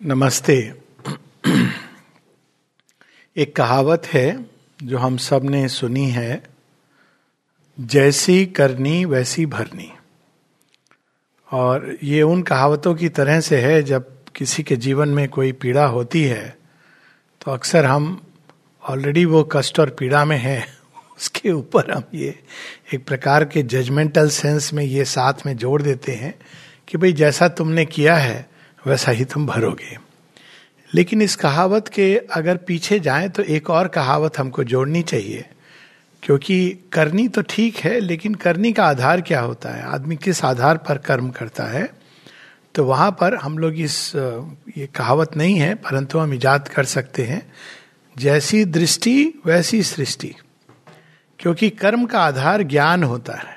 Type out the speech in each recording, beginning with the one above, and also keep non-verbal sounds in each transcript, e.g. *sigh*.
नमस्ते। एक कहावत है जो हम सबने सुनी है, जैसी करनी वैसी भरनी। और ये उन कहावतों की तरह से है, जब किसी के जीवन में कोई पीड़ा होती है तो अक्सर हम ऑलरेडी वो कष्ट और पीड़ा में हैं, उसके ऊपर हम ये एक प्रकार के जजमेंटल सेंस में ये साथ में जोड़ देते हैं कि भाई जैसा तुमने किया है वैसा ही तुम भरोगे। लेकिन इस कहावत के अगर पीछे जाएँ तो एक और कहावत हमको जोड़नी चाहिए, क्योंकि करनी तो ठीक है, लेकिन करनी का आधार क्या होता है? आदमी किस आधार पर कर्म करता है? तो वहाँ पर हम लोग इस ये कहावत नहीं है, परंतु हम इजाद कर सकते हैं। जैसी दृष्टि, वैसी सृष्टि। क्योंकि कर्म का आधार ज्ञान होता है।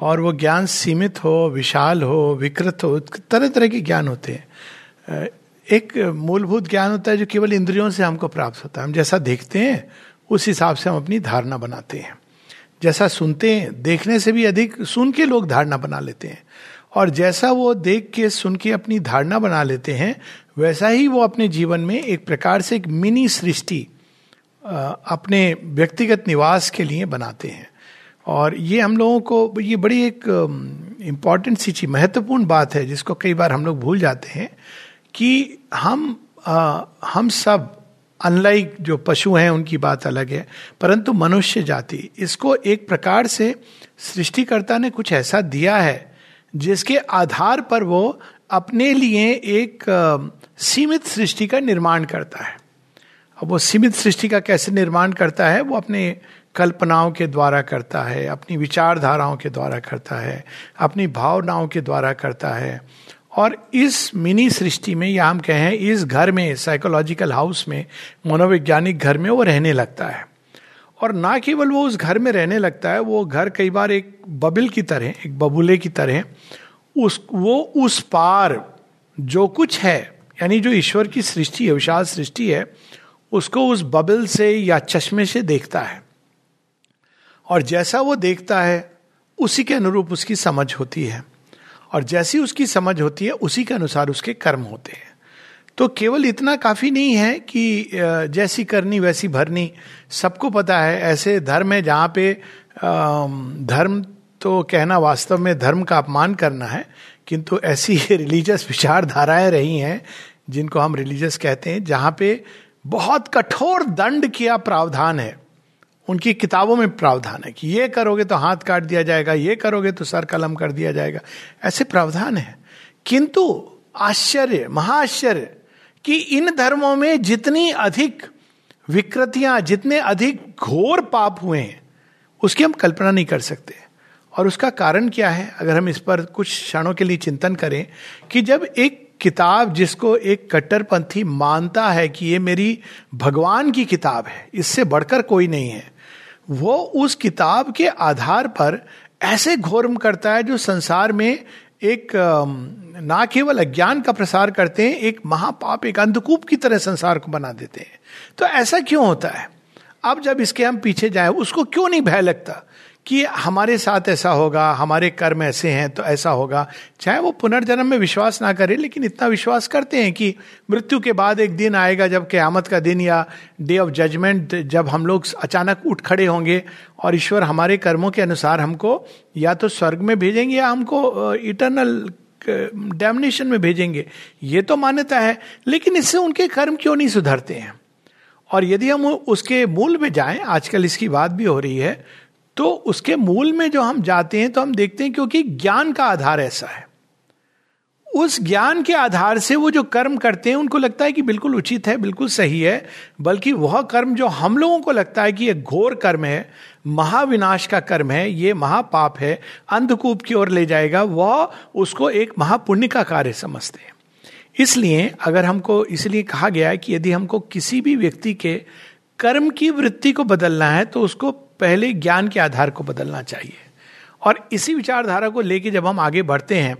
और वो ज्ञान सीमित हो, विशाल हो, विकृत हो, तरह तरह के ज्ञान होते हैं। एक मूलभूत ज्ञान होता है जो केवल इंद्रियों से हमको प्राप्त होता है। हम जैसा देखते हैं, उस हिसाब से हम अपनी धारणा बनाते हैं। जैसा सुनते हैं, देखने से भी अधिक सुन के लोग धारणा बना लेते हैं। और जैसा वो देख के, सुन के अपनी धारणा बना लेते हैं, वैसा ही वो अपने जीवन में एक प्रकार से एक मिनी सृष्टि अपने व्यक्तिगत निवास के लिए बनाते हैं। और ये हम लोगों को ये बड़ी एक इंपॉर्टेंट सी चीज़ महत्वपूर्ण बात है जिसको कई बार हम लोग भूल जाते हैं कि हम आ, हम सब अनलाइक जो पशु हैं उनकी बात अलग है परंतु मनुष्य जाति इसको एक प्रकार से सृष्टिकर्ता ने कुछ ऐसा दिया है जिसके आधार पर वो अपने लिए एक सीमित सृष्टि का निर्माण करता है। अब वो सीमित सृष्टि का कैसे निर्माण करता है वो अपने कल्पनाओं के द्वारा करता है, अपनी विचारधाराओं के द्वारा करता है, अपनी भावनाओं के द्वारा करता है। और इस मिनी सृष्टि में, या हम कहें इस घर में साइकोलॉजिकल हाउस में, मनोवैज्ञानिक घर में वो रहने लगता है। और ना केवल वो उस घर में रहने लगता है, वो घर कई बार एक बबिल की तरह, एक बबूले की तरह, उस, वो उस पार जो कुछ है, यानी जो ईश्वर की सृष्टि है, विशाल सृष्टि है, उसको उस बबिल से या चश्मे से देखता है। और जैसा वो देखता है, उसी के अनुरूप उसकी समझ होती है। और जैसी उसकी समझ होती है, उसी के अनुसार उसके कर्म होते हैं। तो केवल इतना काफ़ी नहीं है कि जैसी करनी, वैसी भरनी, सबको पता है, ऐसे धर्म है जहाँ पे धर्म तो कहना वास्तव में धर्म का अपमान करना है, किंतु ऐसी *laughs* रिलीजियस विचारधाराएँ रही हैं, जिनको हम रिलीजियस कहते हैं, जहाँ पे बहुत कठोर दंड किया प्रावधान है। उनकी किताबों में प्रावधान है कि ये करोगे तो हाथ काट दिया जाएगा, ये करोगे तो सर कलम कर दिया जाएगा। ऐसे प्रावधान है। किंतु आश्चर्य, महाआश्चर्य कि इन धर्मों में जितनी अधिक विकृतियाँ, जितने अधिक घोर पाप हुए हैं, उसकी हम कल्पना नहीं कर सकते। और उसका कारण क्या है? अगर हम इस पर कुछ क्षणों के लिए चिंतन करें कि जब एक किताब जिसको एक कट्टरपंथी मानता है कि ये मेरी भगवान की किताब है, इससे बढ़कर कोई नहीं है वो उस किताब के आधार पर ऐसे घोरम करता है जो संसार में एक ना केवल अज्ञान का प्रसार करते हैं, एक महापाप, एक अंधकूप की तरह संसार को बना देते हैं। तो ऐसा क्यों होता है? अब जब इसके हम पीछे जाए, उसको क्यों नहीं भय लगता? कि हमारे साथ ऐसा होगा, हमारे कर्म ऐसे हैं तो ऐसा होगा। चाहे वो पुनर्जन्म में विश्वास ना करे, लेकिन इतना विश्वास करते हैं कि मृत्यु के बाद एक दिन आएगा जब क्यामत का दिन या डे ऑफ़ जजमेंट जब हम लोग अचानक उठ खड़े होंगे और ईश्वर हमारे कर्मों के अनुसार हमको या तो स्वर्ग में भेजेंगे या हमको इटरनल डैमनेशन में भेजेंगे। ये तो मान्यता है, लेकिन इससे उनके कर्म क्यों नहीं सुधरते हैं? और यदि हम उसके मूल में जाएँ, आजकल इसकी बात भी हो रही है तो उसके मूल में जो हम जाते हैं तो हम देखते हैं क्योंकि ज्ञान का आधार ऐसा है। उस ज्ञान के आधार से वो जो कर्म करते हैं, उनको लगता है कि बिल्कुल उचित है, बिल्कुल सही है, बल्कि वह कर्म जो हम लोगों को लगता है कि ये घोर कर्म है, महाविनाश का कर्म है, ये महापाप है, अंधकूप की ओर ले जाएगा, वह उसको एक महापुण्य का कार्य समझते हैं। इसलिए अगर हमको, इसलिए कहा गया है कि यदि हमको किसी भी व्यक्ति के कर्म की वृत्ति को बदलना है तो उसको पहले ज्ञान के आधार को बदलना चाहिए। और इसी विचारधारा को लेके जब हम आगे बढ़ते हैं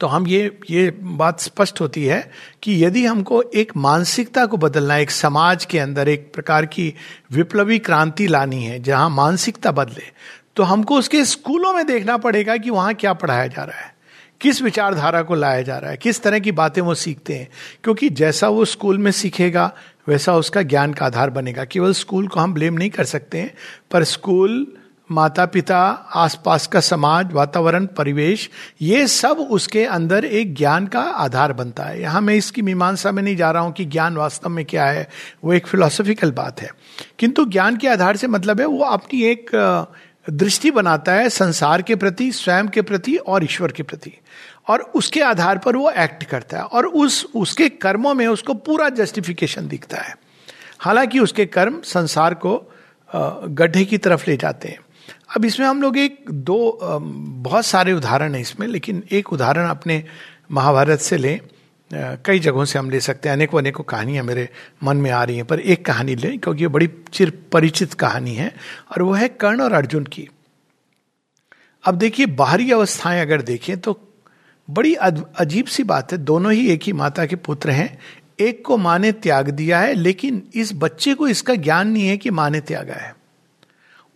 तो हम ये ये बात स्पष्ट होती है कि यदि हमको एक मानसिकता को बदलना, एक समाज के अंदर एक प्रकार की विप्लवी क्रांति लानी है, जहाँ मानसिकता बदले तो हमको उसके स्कूलों में देखना पड़ेगा कि वहाँ क्या पढ़ाया जा रहा है, किस विचारधारा को लाया जा रहा है, किस तरह की बातें वो सीखते हैं। क्योंकि जैसा वो स्कूल में सीखेगा वैसा उसका ज्ञान का आधार बनेगा केवल स्कूल को हम ब्लेम नहीं कर सकते हैं, पर स्कूल माता पिता आसपास का समाज, वातावरण, परिवेश, ये सब उसके अंदर एक ज्ञान का आधार बनता है। यहाँ मैं इसकी मीमांसा में नहीं जा रहा हूँ कि ज्ञान वास्तव में क्या है, वो एक फिलोसफिकल बात है। किंतु ज्ञान के आधार से मतलब है वो अपनी एक दृष्टि बनाता है संसार के प्रति, स्वयं के प्रति और ईश्वर के प्रति। और उसके आधार पर वो एक्ट करता है और उस, उसके कर्मों में उसको पूरा जस्टिफिकेशन दिखता है। हालाँकि उसके कर्म संसार को गड्ढे की तरफ़ ले जाते हैं। अब इसमें हम लोग एक दो बहुत सारे उदाहरण हैं इसमें, लेकिन एक उदाहरण अपने महाभारत से लें। कई जगहों से हम ले सकते हैं। अनेकों अनेकों कहानियाँ मेरे मन में आ रही हैं, पर एक कहानी लें, क्योंकि ये बड़ी चिर परिचित कहानी है, और वो है कर्ण और अर्जुन की। अब देखिए बाहरी अवस्थाएँ अगर देखें तो बड़ी अजीब सी बात है दोनों ही एक ही माता के पुत्र हैं एक को माँ ने त्याग दिया है लेकिन इस बच्चे को इसका ज्ञान नहीं है कि माँ ने त्यागा है।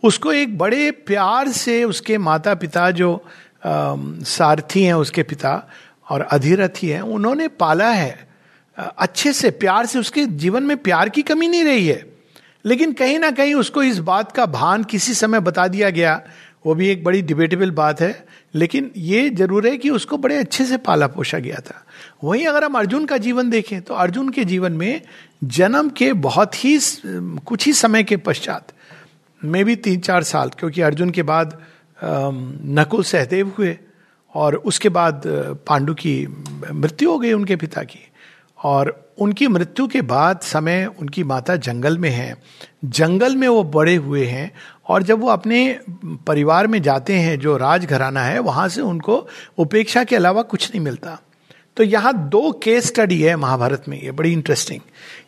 उसको एक बड़े प्यार से उसके माता पिता जो आ, सारथी हैं उसके पिता और अधिरथी हैं उन्होंने पाला है। अच्छे से प्यार से उसके जीवन में प्यार की कमी नहीं रही है। लेकिन कहीं ना कहीं उसको इस बात का भान किसी समय बता दिया गया वो भी एक बड़ी डिबेटेबल बात है, लेकिन ये ज़रूर है कि उसको बड़े अच्छे से पाला पोषा गया था। वहीं अगर हम अर्जुन का जीवन देखें तो अर्जुन के जीवन में जन्म के बहुत ही कुछ ही समय के पश्चात, में भी तीन चार साल, क्योंकि अर्जुन के बाद नकुल सहदेव हुए, और उसके बाद पांडु की मृत्यु हो गई उनके पिता की। और उनकी मृत्यु के बाद समय उनकी माता जंगल में है। जंगल में वो बड़े हुए हैं और जब वो अपने परिवार में जाते हैं, जो राजघराना है, वहाँ से उनको उपेक्षा के अलावा कुछ नहीं मिलता। तो यहाँ दो केस स्टडी है महाभारत में, ये बड़ी इंटरेस्टिंग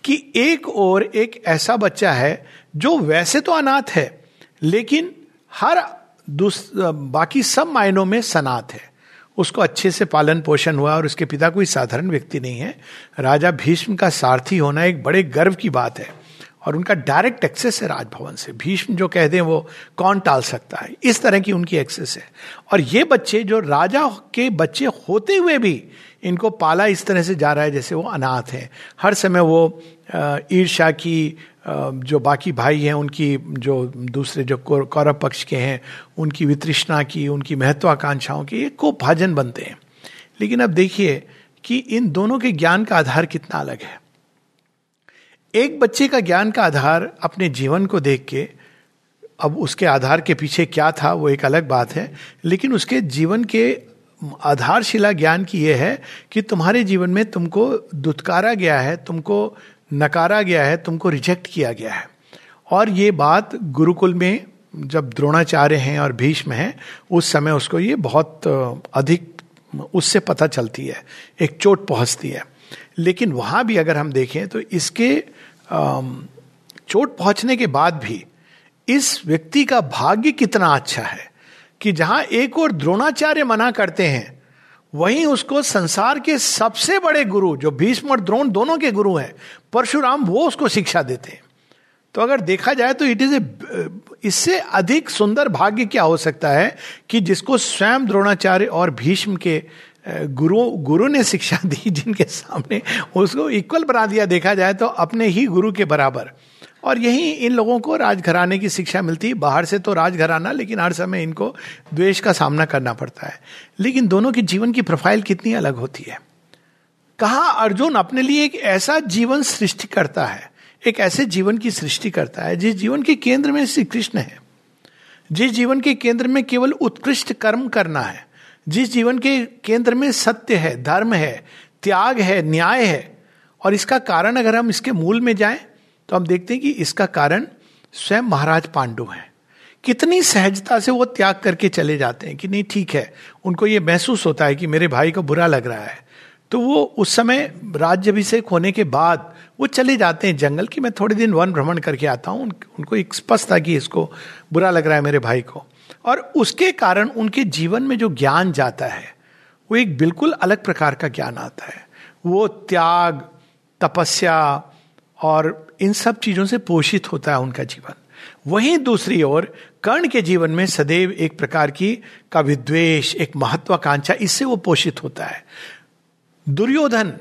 कि एक और एक ऐसा बच्चा है, जो वैसे तो अनाथ है, लेकिन हर बाकी सब मायनों में सनात है। उसको अच्छे से पालन पोषण हुआ और उसके पिता कोई साधारण व्यक्ति नहीं है। राजा भीष्म का सारथी होना एक बड़े गर्व की बात है। और उनका डायरेक्ट एक्सेस है राजभवन से। भीष्म जो कह दें वो कौन टाल सकता है? इस तरह की उनकी एक्सेस है। और ये बच्चे जो राजा के बच्चे होते हुए भी इनको पाला इस तरह से जा रहा है जैसे वो अनाथ है। हर समय वो ईर्षा की जो बाकी भाई हैं, उनकी जो दूसरे जो कौरव पक्ष के हैं, उनकी वितृष्णा की, उनकी महत्वाकांक्षाओं की एक को भाजन बनते हैं। लेकिन अब देखिए कि इन दोनों के ज्ञान का आधार कितना अलग है। एक बच्चे का ज्ञान का आधार अपने जीवन को देख के, अब उसके आधार के पीछे क्या था, वो एक अलग बात है। लेकिन उसके जीवन के आधारशिला ज्ञान की यह है कि तुम्हारे जीवन में तुमको दुत्कारा गया है, तुमको नकारा गया है, तुमको रिजेक्ट किया गया है। और ये बात गुरुकुल में जब द्रोणाचार्य हैं और भीष्म हैं, उस समय उसको ये बहुत अधिक उससे पता चलती है, एक चोट पहुँचती है। लेकिन वहाँ भी अगर हम देखें तो इसके चोट पहुँचने के बाद भी इस व्यक्ति का भाग्य कितना अच्छा है कि जहाँ एक और द्रोणाचार्य मना करते हैं, वहीं उसको संसार के सबसे बड़े गुरु, जो भीष्म और द्रोण दोनों के गुरु हैं, परशुराम, वो उसको शिक्षा देते हैं। तो अगर देखा जाए तो इट इज़ ए इससे अधिक सुंदर भाग्य क्या हो सकता है कि जिसको स्वयं द्रोणाचार्य और भीष्म के गुरु गुरु ने शिक्षा दी *laughs* जिनके सामने, उसको इक्वल बना दिया। देखा जाए तो अपने ही गुरु के बराबर। और यही इन लोगों को राजघराने की शिक्षा मिलती। है बाहर से तो राजघराना लेकिन हर समय इनको द्वेष का सामना करना पड़ता है। लेकिन दोनों के जीवन की प्रोफ़ाइल कितनी अलग होती है। कहा अर्जुन अपने लिए एक ऐसा जीवन सृष्टि करता है, एक ऐसे जीवन की सृष्टि करता है, जिस जीवन के केंद्र में श्री कृष्ण है, जिस जीवन के केंद्र में केवल उत्कृष्ट कर्म करना है। जिस जीवन के केंद्र में सत्य है, धर्म है, त्याग है, न्याय है, और इसका कारण अगर हम इसके मूल में जाएँ तो हम देखते हैं कि इसका कारण स्वयं महाराज पांडु हैं। कितनी सहजता से वो त्याग करके चले जाते हैं कि नहीं, ठीक है, उनको ये महसूस होता है कि मेरे भाई को बुरा लग रहा है। तो वो उस समय राज्यभिषेक होने के बाद वो चले जाते हैं जंगल की मैं थोड़े दिन वन भ्रमण करके आता हूँ उनको एक स्पष्ट था कि इसको बुरा लग रहा है मेरे भाई को। और उसके कारण उनके जीवन में जो ज्ञान जाता है, वो एक बिल्कुल अलग प्रकार का ज्ञान आता है। वो त्याग, तपस्या और इन सब चीज़ों से पोषित होता है उनका जीवन। वहीं दूसरी ओर, कर्ण के जीवन में सदैव एक प्रकार की का विद्वेश एक महत्वाकांक्षा, इससे वो पोषित होता है। दुर्योधन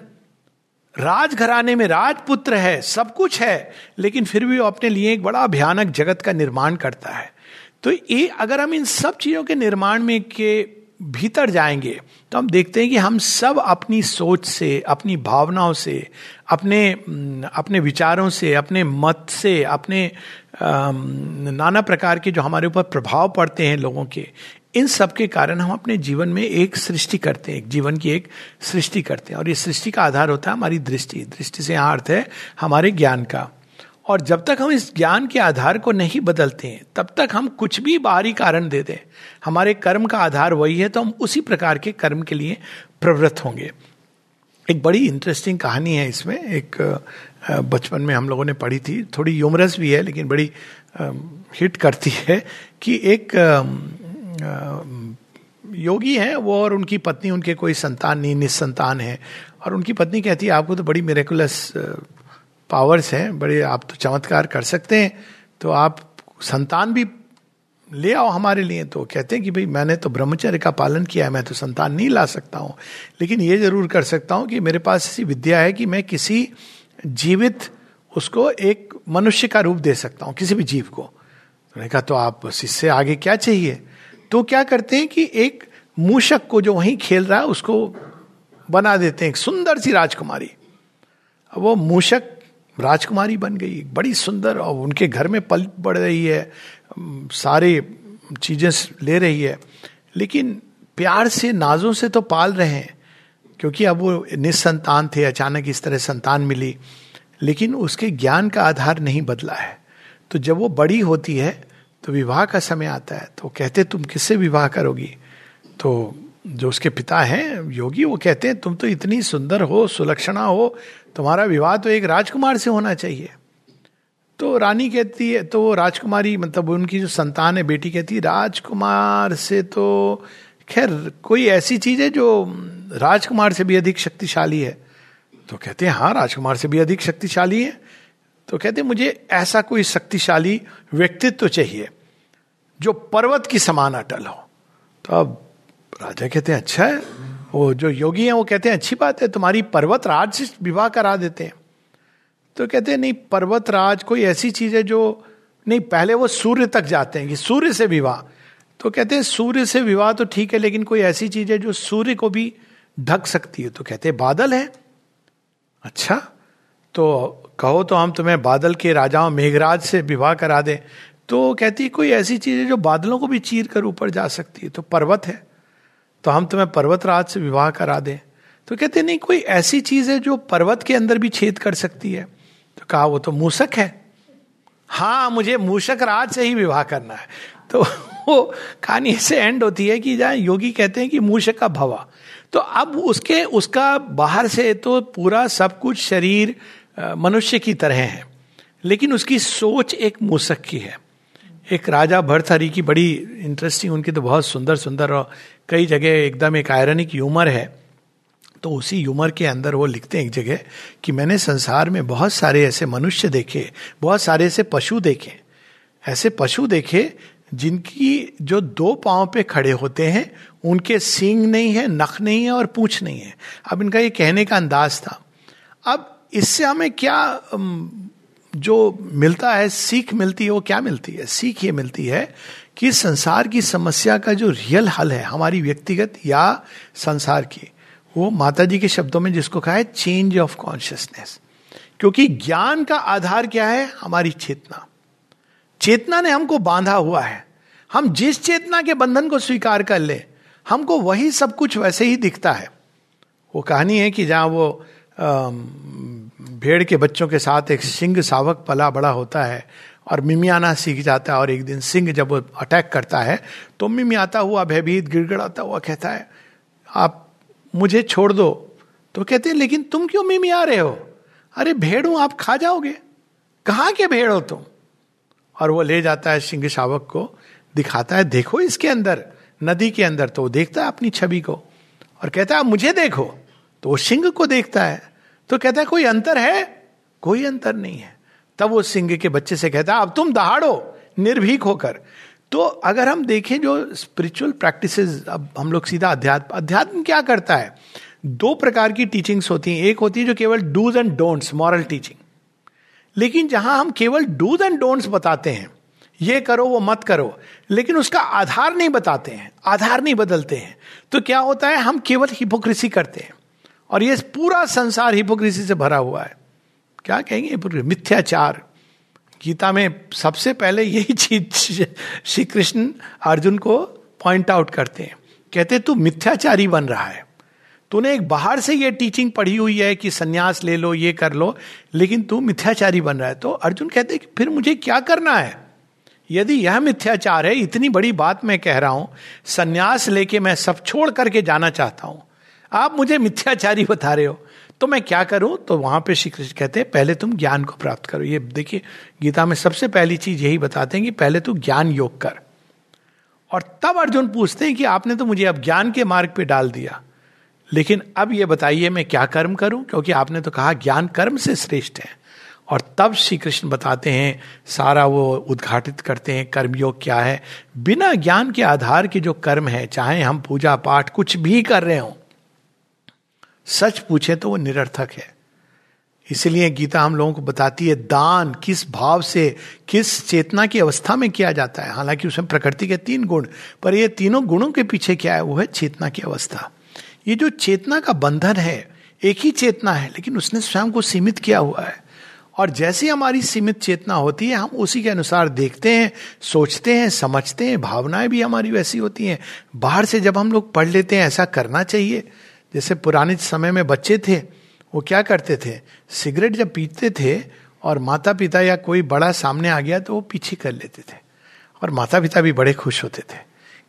राजघराने में राजपुत्र है, सब कुछ है, लेकिन फिर भी वो अपने लिए एक बड़ा भयानक जगत का निर्माण करता है। तो ये अगर हम इन सब चीज़ों के निर्माण में के भीतर जाएँगे तो हम देखते हैं कि हम सब अपनी सोच से, अपनी भावनाओं से, अपने अपने विचारों से, अपने मत से, अपने नाना प्रकार के जो हमारे ऊपर प्रभाव पड़ते हैं लोगों के, इन सब के कारण हम अपने जीवन में एक सृष्टि करते हैं, एक जीवन की एक सृष्टि करते हैं। और ये सृष्टि का आधार होता है हमारी दृष्टि। दृष्टि से यहाँ अर्थ है हमारे ज्ञान का। और जब तक हम इस ज्ञान के आधार को नहीं बदलते हैं, तब तक हम कुछ भी बाहरी कारण दे दें। हमारे कर्म का आधार वही है तो हम उसी प्रकार के कर्म के लिए प्रवृत्त होंगे। एक बड़ी इंटरेस्टिंग कहानी है इसमें। एक बचपन में हम लोगों ने पढ़ी थी। थोड़ी यूमरस भी है, लेकिन बड़ी हिट करती है कि एक योगी हैं, वो और उनकी पत्नी, उनके कोई संतान नहीं निसंतान है। और उनकी पत्नी कहती है, आपको तो बड़ी मेरेकुलस पावर्स हैं, बड़े आप तो चमत्कार कर सकते हैं तो आप संतान भी ले आओ हमारे लिए तो कहते हैं कि भाई मैंने तो ब्रह्मचर्य का पालन किया है, मैं तो संतान नहीं ला सकता हूँ। लेकिन ये ज़रूर कर सकता हूँ कि मेरे पास ऐसी विद्या है कि मैं किसी जीवित उसको एक मनुष्य का रूप दे सकता हूँ, किसी भी जीव को। तो कहा तो आप इससे आगे क्या चाहिए? तो क्या करते हैं कि एक मूषक को जो वहीं खेल रहा है, उसको बना देते हैं, एक सुंदर सी राजकुमारी। अब वो मूषक राजकुमारी बन गई। बड़ी सुंदर और उनके घर में पल बढ़ रही है, सारे चीज़ें ले रही है। लेकिन प्यार से, नाजों से तो पाल रहे हैं, क्योंकि अब वो निसंतान थे, अचानक इस तरह संतान मिली। लेकिन उसके ज्ञान का आधार नहीं बदला है। तो जब वो बड़ी होती है तो विवाह का समय आता है। तो कहते, तुम किससे विवाह करोगी? तो जो उसके पिता हैं, योगी, वो कहते हैं, तुम तो इतनी सुंदर हो, सुलक्षणा हो तुम्हारा विवाह तो एक राजकुमार से होना चाहिए। तो रानी कहती है तो राजकुमारी मतलब उनकी जो संतान है, बेटी कहती है, राजकुमार से तो खैर, कोई ऐसी चीज़ है जो राजकुमार से भी अधिक शक्तिशाली है? तो कहते हैं हाँ राजकुमार से भी अधिक शक्तिशाली है। तो कहते मुझे ऐसा कोई शक्तिशाली व्यक्तित्व चाहिए जो पर्वत की समान अटल हो। तो अब राजा कहते हैं अच्छा है वो जो योगी हैं, वो कहते हैं, अच्छी बात है, तुम्हारी पर्वत राज से विवाह करा देते हैं। तो कहते हैं, नहीं, पर्वत राज कोई ऐसी चीज़ है जो, नहीं, पहले वो सूर्य तक जाते हैं कि सूर्य से विवाह। तो कहते हैं, सूर्य से विवाह तो ठीक है, लेकिन कोई ऐसी चीज़ है जो सूर्य को भी ढक सकती है? तो कहते हैं, बादल है। अच्छा तो कहो तो हम तुम्हें बादल के राजाओं मेघराज से विवाह करा दें। तो कहती है, कोई ऐसी चीज़ है जो बादलों को भी चीर कर ऊपर जा सकती है? तो पर्वत है। तो हम तुम्हें पर्वत राज से विवाह करा दें। तो कहते नहीं, कोई ऐसी चीज़ है जो पर्वत के अंदर भी छेद कर सकती है? तो कहा, वो तो मूसक है। हाँ मुझे मूषक राज से ही विवाह करना है। तो *laughs* वो कहानी से एंड होती है कि जहाँ योगी कहते हैं कि मूषक का भवा। तो अब उसके, उसका बाहर से तो पूरा सब कुछ शरीर मनुष्य की तरह है। लेकिन उसकी सोच एक मूसक की है। एक राजा भरथरी की बड़ी इंटरेस्टिंग उनकी तो बहुत सुंदर सुंदर और कई जगह एकदम एक आयरनिक ह्यूमर है। तो उसी ह्यूमर के अंदर वो लिखते हैं एक जगह कि मैंने संसार में बहुत सारे ऐसे मनुष्य देखे, बहुत सारे ऐसे पशु देखे, ऐसे पशु देखे जिनकी जो दो पाँव पे खड़े होते हैं, उनके सींग नहीं है, नख नहीं है और पूछ नहीं है। अब इनका ये कहने का अंदाज था। अब इससे हमें क्या जो मिलता है, सीख मिलती है, वो क्या मिलती है? सीख ये मिलती है कि संसार की समस्या का जो रियल हल है, हमारी व्यक्तिगत या संसार की, वो माता जी के शब्दों में जिसको कहा है चेंज ऑफ़ कॉन्शियसनेस क्योंकि ज्ञान का आधार क्या है? हमारी चेतना। चेतना ने हमको बांधा हुआ है। हम जिस चेतना के बंधन को स्वीकार कर ले, हमको वही सब कुछ वैसे ही दिखता है। वो कहानी है कि जहाँ वो भेड़ के बच्चों के साथ एक सिंह सावक पला बड़ा होता है और मिमियाना सीख जाता है और एक दिन सिंह जब वो अटैक करता है तो मिमियाता हुआ भयभीत, गिड़गड़ाता हुआ कहता है, आप मुझे छोड़ दो। तो कहते हैं, लेकिन तुम क्यों मिमिया रहे हो? अरे भेड़ आप खा जाओगे। कहाँ के भेड़ हो तुम? और वो ले जाता है सिंह शावक को, दिखाता है, देखो इसके अंदर, नदी के अंदर। तो वो देखता है अपनी छवि को और कहता है मुझे देखो। तो वो सिंह को देखता है तो कहता है, कोई अंतर है? कोई अंतर नहीं है. तब वो सिंह के बच्चे से कहता है अब तुम दहाड़ो, निर्भीक होकर। तो अगर हम देखें जो स्पिरिचुअल प्रैक्टिस अब हम लोग सीधा अध्यात्म अध्यात्म क्या करता है? दो प्रकार की टीचिंग्स होती हैं। एक होती है जो केवल dos and don'ts moral teaching लेकिन जहाँ हम केवल डूज एंड डोंट्स बताते हैं, ये करो, वो मत करो, लेकिन उसका आधार नहीं बताते हैं, आधार नहीं बदलते हैं तो क्या होता है? हम केवल हिपोक्रेसी करते हैं। और ये पूरा संसार हिपोक्रेसी से भरा हुआ है। क्या कहेंगे मिथ्याचार। गीता में सबसे पहले यही चीज़ श्री कृष्ण अर्जुन को पॉइंट आउट करते हैं। कहते तू मिथ्याचारी बन रहा है। तूने एक बाहर से ये टीचिंग पढ़ी हुई है कि सन्यास ले लो, ये कर लो, लेकिन तू मिथ्याचारी बन रहा है। तो अर्जुन कहते कि फिर मुझे क्या करना है? यदि यह मिथ्याचार है, इतनी बड़ी बात मैं कह रहा हूँ, सन्यास लेके मैं सब छोड़ करके जाना चाहता हूँ। आप मुझे मिथ्याचारी बता रहे हो। तो मैं क्या करूँ? तो वहाँ पे श्री कृष्ण कहते हैं, पहले तुम ज्ञान को प्राप्त करो। ये देखिए, गीता में सबसे पहली चीज़ यही बताते हैं कि पहले तू ज्ञान योग कर। और तब अर्जुन पूछते हैं कि आपने तो मुझे अब ज्ञान के मार्ग पे डाल दिया। लेकिन अब ये बताइए, मैं क्या कर्म करूँ? क्योंकि आपने तो कहा ज्ञान कर्म से श्रेष्ठ है। और तब श्री कृष्ण बताते हैं, सारा वो उद्घाटित करते हैं कर्मयोग क्या है? बिना ज्ञान के आधार के जो कर्म है, चाहे हम पूजा पाठ कुछ भी कर रहे हो सच पूछे तो वो निरर्थक है। इसलिए गीता हम लोगों को बताती है, दान किस भाव से, किस चेतना की अवस्था में किया जाता है? हालाँकि उसमें प्रकृति के तीन गुण, पर ये तीनों गुणों के पीछे क्या है? वो है चेतना की अवस्था। ये जो चेतना का बंधन है, एक ही चेतना है, लेकिन उसने स्वयं को सीमित किया हुआ है। और जैसे हमारी सीमित चेतना होती है, हम उसी के अनुसार देखते हैं, सोचते हैं, समझते हैं, भावनाएँ भी हमारी वैसी होती हैं। बाहर से जब हम लोग पढ़ लेते हैं, ऐसा करना चाहिए। जैसे पुराने समय में बच्चे थे वो क्या करते थे? सिगरेट जब पीते थे और माता पिता या कोई बड़ा सामने आ गया तो वो पीछे कर लेते थे। और माता पिता भी बड़े खुश होते थे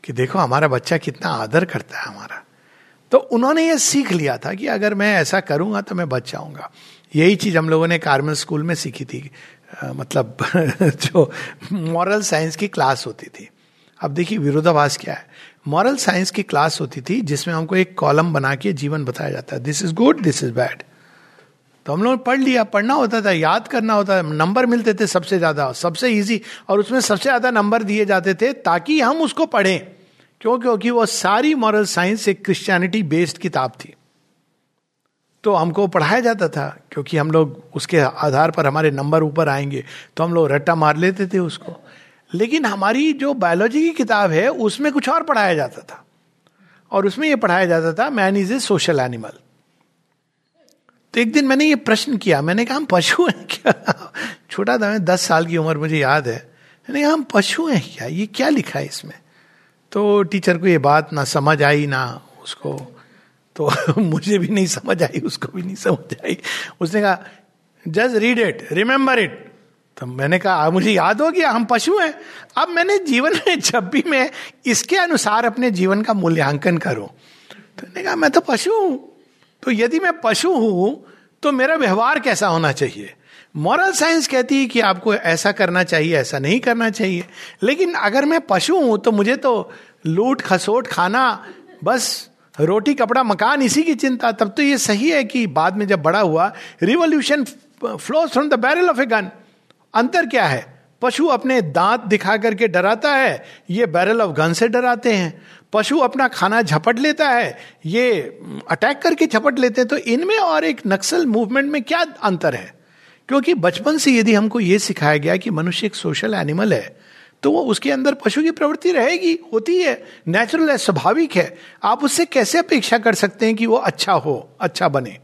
कि देखो हमारा बच्चा कितना आदर करता है हमारा। तो उन्होंने ये सीख लिया था कि अगर मैं ऐसा करूँगा तो मैं बच जाऊँगा। यही चीज़ हम लोगों ने कार्मल स्कूल में सीखी थी आ, मतलब *laughs* जो मॉरल साइंस की क्लास होती थी। अब देखिए विरोधाभास क्या है? मॉरल साइंस की क्लास होती थी जिसमें हमको एक कॉलम बना के जीवन बताया जाता है। This is good this is bad तो हम लोग पढ़ लिया, पढ़ना होता था, याद करना होता था, नंबर मिलते थे सबसे ज़्यादा, सबसे इजी और उसमें सबसे ज़्यादा नंबर दिए जाते थे ताकि हम उसको पढ़ें। क्यों? क्योंकि वो सारी मॉरल साइंस एक क्रिश्चियनिटी बेस्ड किताब थी। तो हमको पढ़ाया जाता था, क्योंकि हम लोग उसके आधार पर हमारे नंबर ऊपर आएँगे तो हम लोग रट्टा मार लेते थे उसको। लेकिन हमारी जो बायोलॉजी की किताब है, उसमें कुछ और पढ़ाया जाता था। और उसमें यह पढ़ाया जाता था man is a social animal तो एक दिन मैंने ये प्रश्न किया, मैंने कहा, हम पशु हैं क्या? *laughs* छोटा था, मैं दस साल की उम्र, मुझे याद है। मैंने कहा, हम पशु हैं क्या? ये क्या लिखा है इसमें? तो टीचर को ये बात ना समझ आई ना उसको तो *laughs* मुझे भी नहीं समझ आई, उसको भी नहीं समझ आई। उसने कहा, just read it, remember it. तो मैंने कहा मुझे याद हो गया, हम पशु हैं। अब मैंने जीवन में, जब भी मैं इसके अनुसार अपने जीवन का मूल्यांकन करूँ तो मैंने कहा, मैं तो पशु हूँ। तो यदि मैं पशु हूँ तो मेरा व्यवहार कैसा होना चाहिए? मॉरल साइंस कहती है कि आपको ऐसा करना चाहिए, ऐसा नहीं करना चाहिए। लेकिन अगर मैं पशु हूँ तो मुझे तो लूट, खसोट, खाना, बस, रोटी, कपड़ा, मकान, इसी की चिंता। तब तो ये सही है कि बाद में जब बड़ा हुआ revolution flows from the barrel of a gun अंतर क्या है? पशु अपने दांत दिखा करके डराता है, ये बैरल ऑफ़ गन से डराते हैं। पशु अपना खाना झपट लेता है, ये अटैक करके झपट लेते हैं। तो इनमें और एक नक्सल मूवमेंट में क्या अंतर है? क्योंकि बचपन से यदि हमको ये सिखाया गया कि मनुष्य एक सोशल एनिमल है तो वो उसके अंदर पशु की प्रवृत्ति रहेगी, होती है नेचुरल है, स्वाभाविक है। आप उससे कैसे अपेक्षा कर सकते हैं कि वो अच्छा हो अच्छा बने?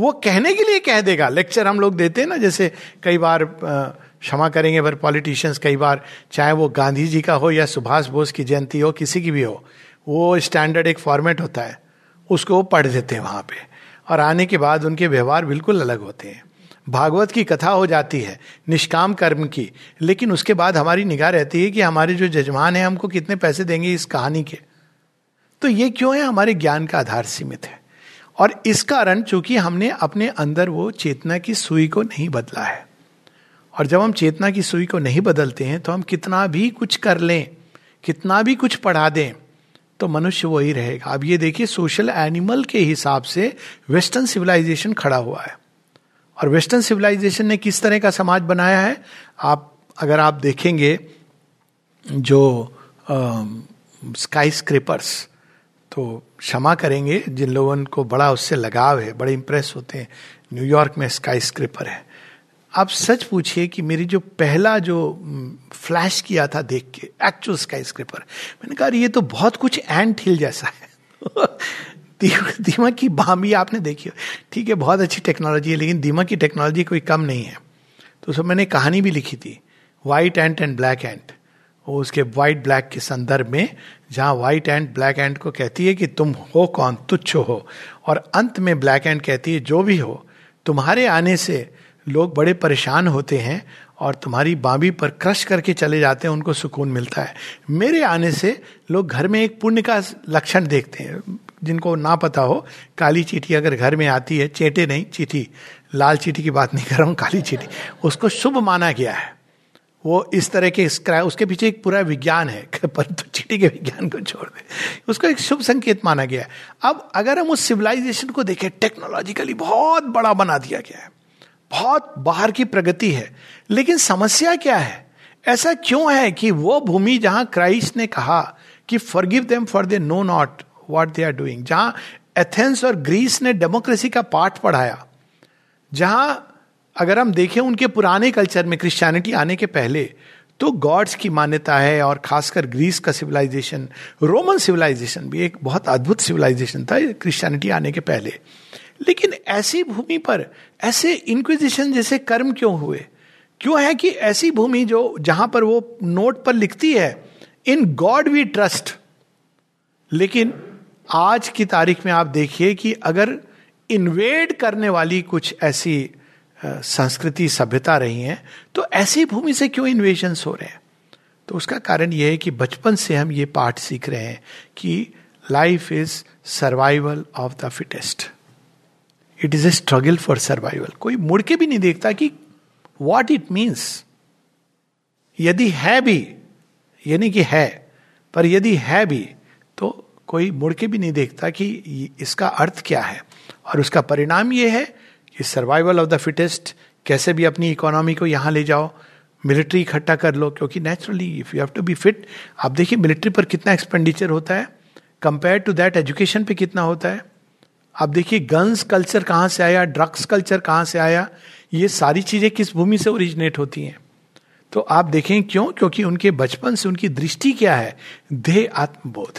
वो कहने के लिए कह देगा। लेक्चर हम लोग देते हैं ना, जैसे कई बार क्षमा करेंगे पर पॉलिटिशियंस कई बार, चाहे वो गांधी जी का हो या सुभाष बोस की जयंती हो, किसी की भी हो, वो स्टैंडर्ड एक फॉर्मेट होता है, उसको वो पढ़ देते हैं वहाँ पे। और आने के बाद उनके व्यवहार बिल्कुल अलग होते हैं। भागवत की कथा हो जाती है, निष्काम कर्म की, लेकिन उसके बाद हमारी निगाह रहती है कि हमारे जो जजमान है, हमको कितने पैसे देंगे इस कहानी के? तो ये क्यों है? हमारे ज्ञान का आधार सीमित है। और इस कारण चूँकि हमने अपने अंदर वो चेतना की सुई को नहीं बदला है। और जब हम चेतना की सुई को नहीं बदलते हैं तो हम कितना भी कुछ कर लें, कितना भी कुछ पढ़ा दें तो मनुष्य वही रहेगा। अब ये देखिए, सोशल एनिमल के हिसाब से वेस्टर्न सिविलाइजेशन खड़ा हुआ है। और वेस्टर्न सिविलाइजेशन ने किस तरह का समाज बनाया है? आप, अगर आप देखेंगे जो स्काई स्क्रेपर्स तो क्षमा करेंगे जिन लोगों को बड़ा उससे लगाव है, बड़े इंप्रेस होते हैं। न्यूयॉर्क में स्काई स्क्रिपर है। आप सच पूछिए कि मेरी जो पहला जो फ्लैश किया था देख के एक्चुअल स्काई स्क्रिपर मैंने कहा ये तो बहुत कुछ एंड हिल जैसा है। *laughs* दीमक की बामी आपने देखी ठीक है, बहुत अच्छी टेक्नोलॉजी है, लेकिन दीमक की टेक्नोलॉजी कोई कम नहीं है। तो उसमें मैंने कहानी भी लिखी थी white ant and black ant वो उसके वाइट ब्लैक के संदर्भ में, जहाँ व्हाइट एंड ब्लैक एंड को कहती है कि तुम हो कौन? तुच्छ हो। और अंत में ब्लैक एंड कहती है, जो भी हो, तुम्हारे आने से लोग बड़े परेशान होते हैं और तुम्हारी बाबी पर क्रश करके चले जाते हैं, उनको सुकून मिलता है। मेरे आने से लोग घर में एक पुण्य का लक्षण देखते हैं। जिनको ना पता हो, काली चीटी अगर घर में आती है, चेटे नहीं, चीटी, लाल चीटी की बात नहीं कर रहा हूँ, काली चीटी, उसको शुभ माना गया है। वो इस तरह के उसके पीछे एक पूरा विज्ञान है *laughs* परंतु तो चीटी के विज्ञान को छोड़ दे। उसको एक शुभ संकेत माना गया है। अब अगर हम उस सिविलाइजेशन को देखें टेक्नोलॉजिकली बहुत बड़ा बना दिया गया है। बहुत बाहर की प्रगति है। लेकिन समस्या क्या है? ऐसा क्यों है कि वो भूमि जहाँ क्राइस्ट ने कहा कि forgive them for they know not what they are doing जहाँ एथेंस और ग्रीस ने डेमोक्रेसी का पाठ पढ़ाया, जहाँ अगर हम देखें उनके पुराने कल्चर में क्रिश्चियनिटी आने के पहले तो गॉड्स की मान्यता है और खासकर ग्रीस का सिविलाइजेशन रोमन सिविलाइजेशन भी एक बहुत अद्भुत सिविलाइजेशन था क्रिश्चियनिटी आने के पहले। लेकिन ऐसी भूमि पर, ऐसे इंक्विजिशन जैसे कर्म क्यों हुए? क्यों है कि ऐसी भूमि जो, जहाँ पर वो नोट पर लिखती है इन गॉड वी ट्रस्ट लेकिन आज की तारीख में आप देखिए कि अगर इन्वेड करने वाली कुछ ऐसी संस्कृति सभ्यता रही हैं तो ऐसी भूमि से क्यों इन्वेजन हो रहे हैं? तो उसका कारण यह है कि बचपन से हम ये पाठ सीख रहे हैं कि life is survival of the fittest it is a struggle for survival कोई मुड़ के भी नहीं देखता कि वॉट इट मीन्स यदि है भी, यानी कि है, पर यदि है भी तो कोई मुड़ के भी नहीं देखता कि इसका अर्थ क्या है। और उसका परिणाम यह है कि सर्वाइवल ऑफ़ द फिटेस्ट कैसे भी अपनी इकोनॉमी को यहाँ ले जाओ मिलिट्री इकट्ठा कर लो, क्योंकि naturally if you have to be fit आप देखिए मिलिट्री पर कितना एक्सपेंडिचर होता है कंपेयर टू दैट एजुकेशन पे कितना होता है। आप देखिए गन्स कल्चर कहाँ से आया ड्रग्स कल्चर कहाँ से आया, ये सारी चीज़ें किस भूमि से ओरिजिनेट होती हैं। तो आप देखें क्यों? क्योंकि उनके बचपन से उनकी दृष्टि क्या है? देह आत्मबोध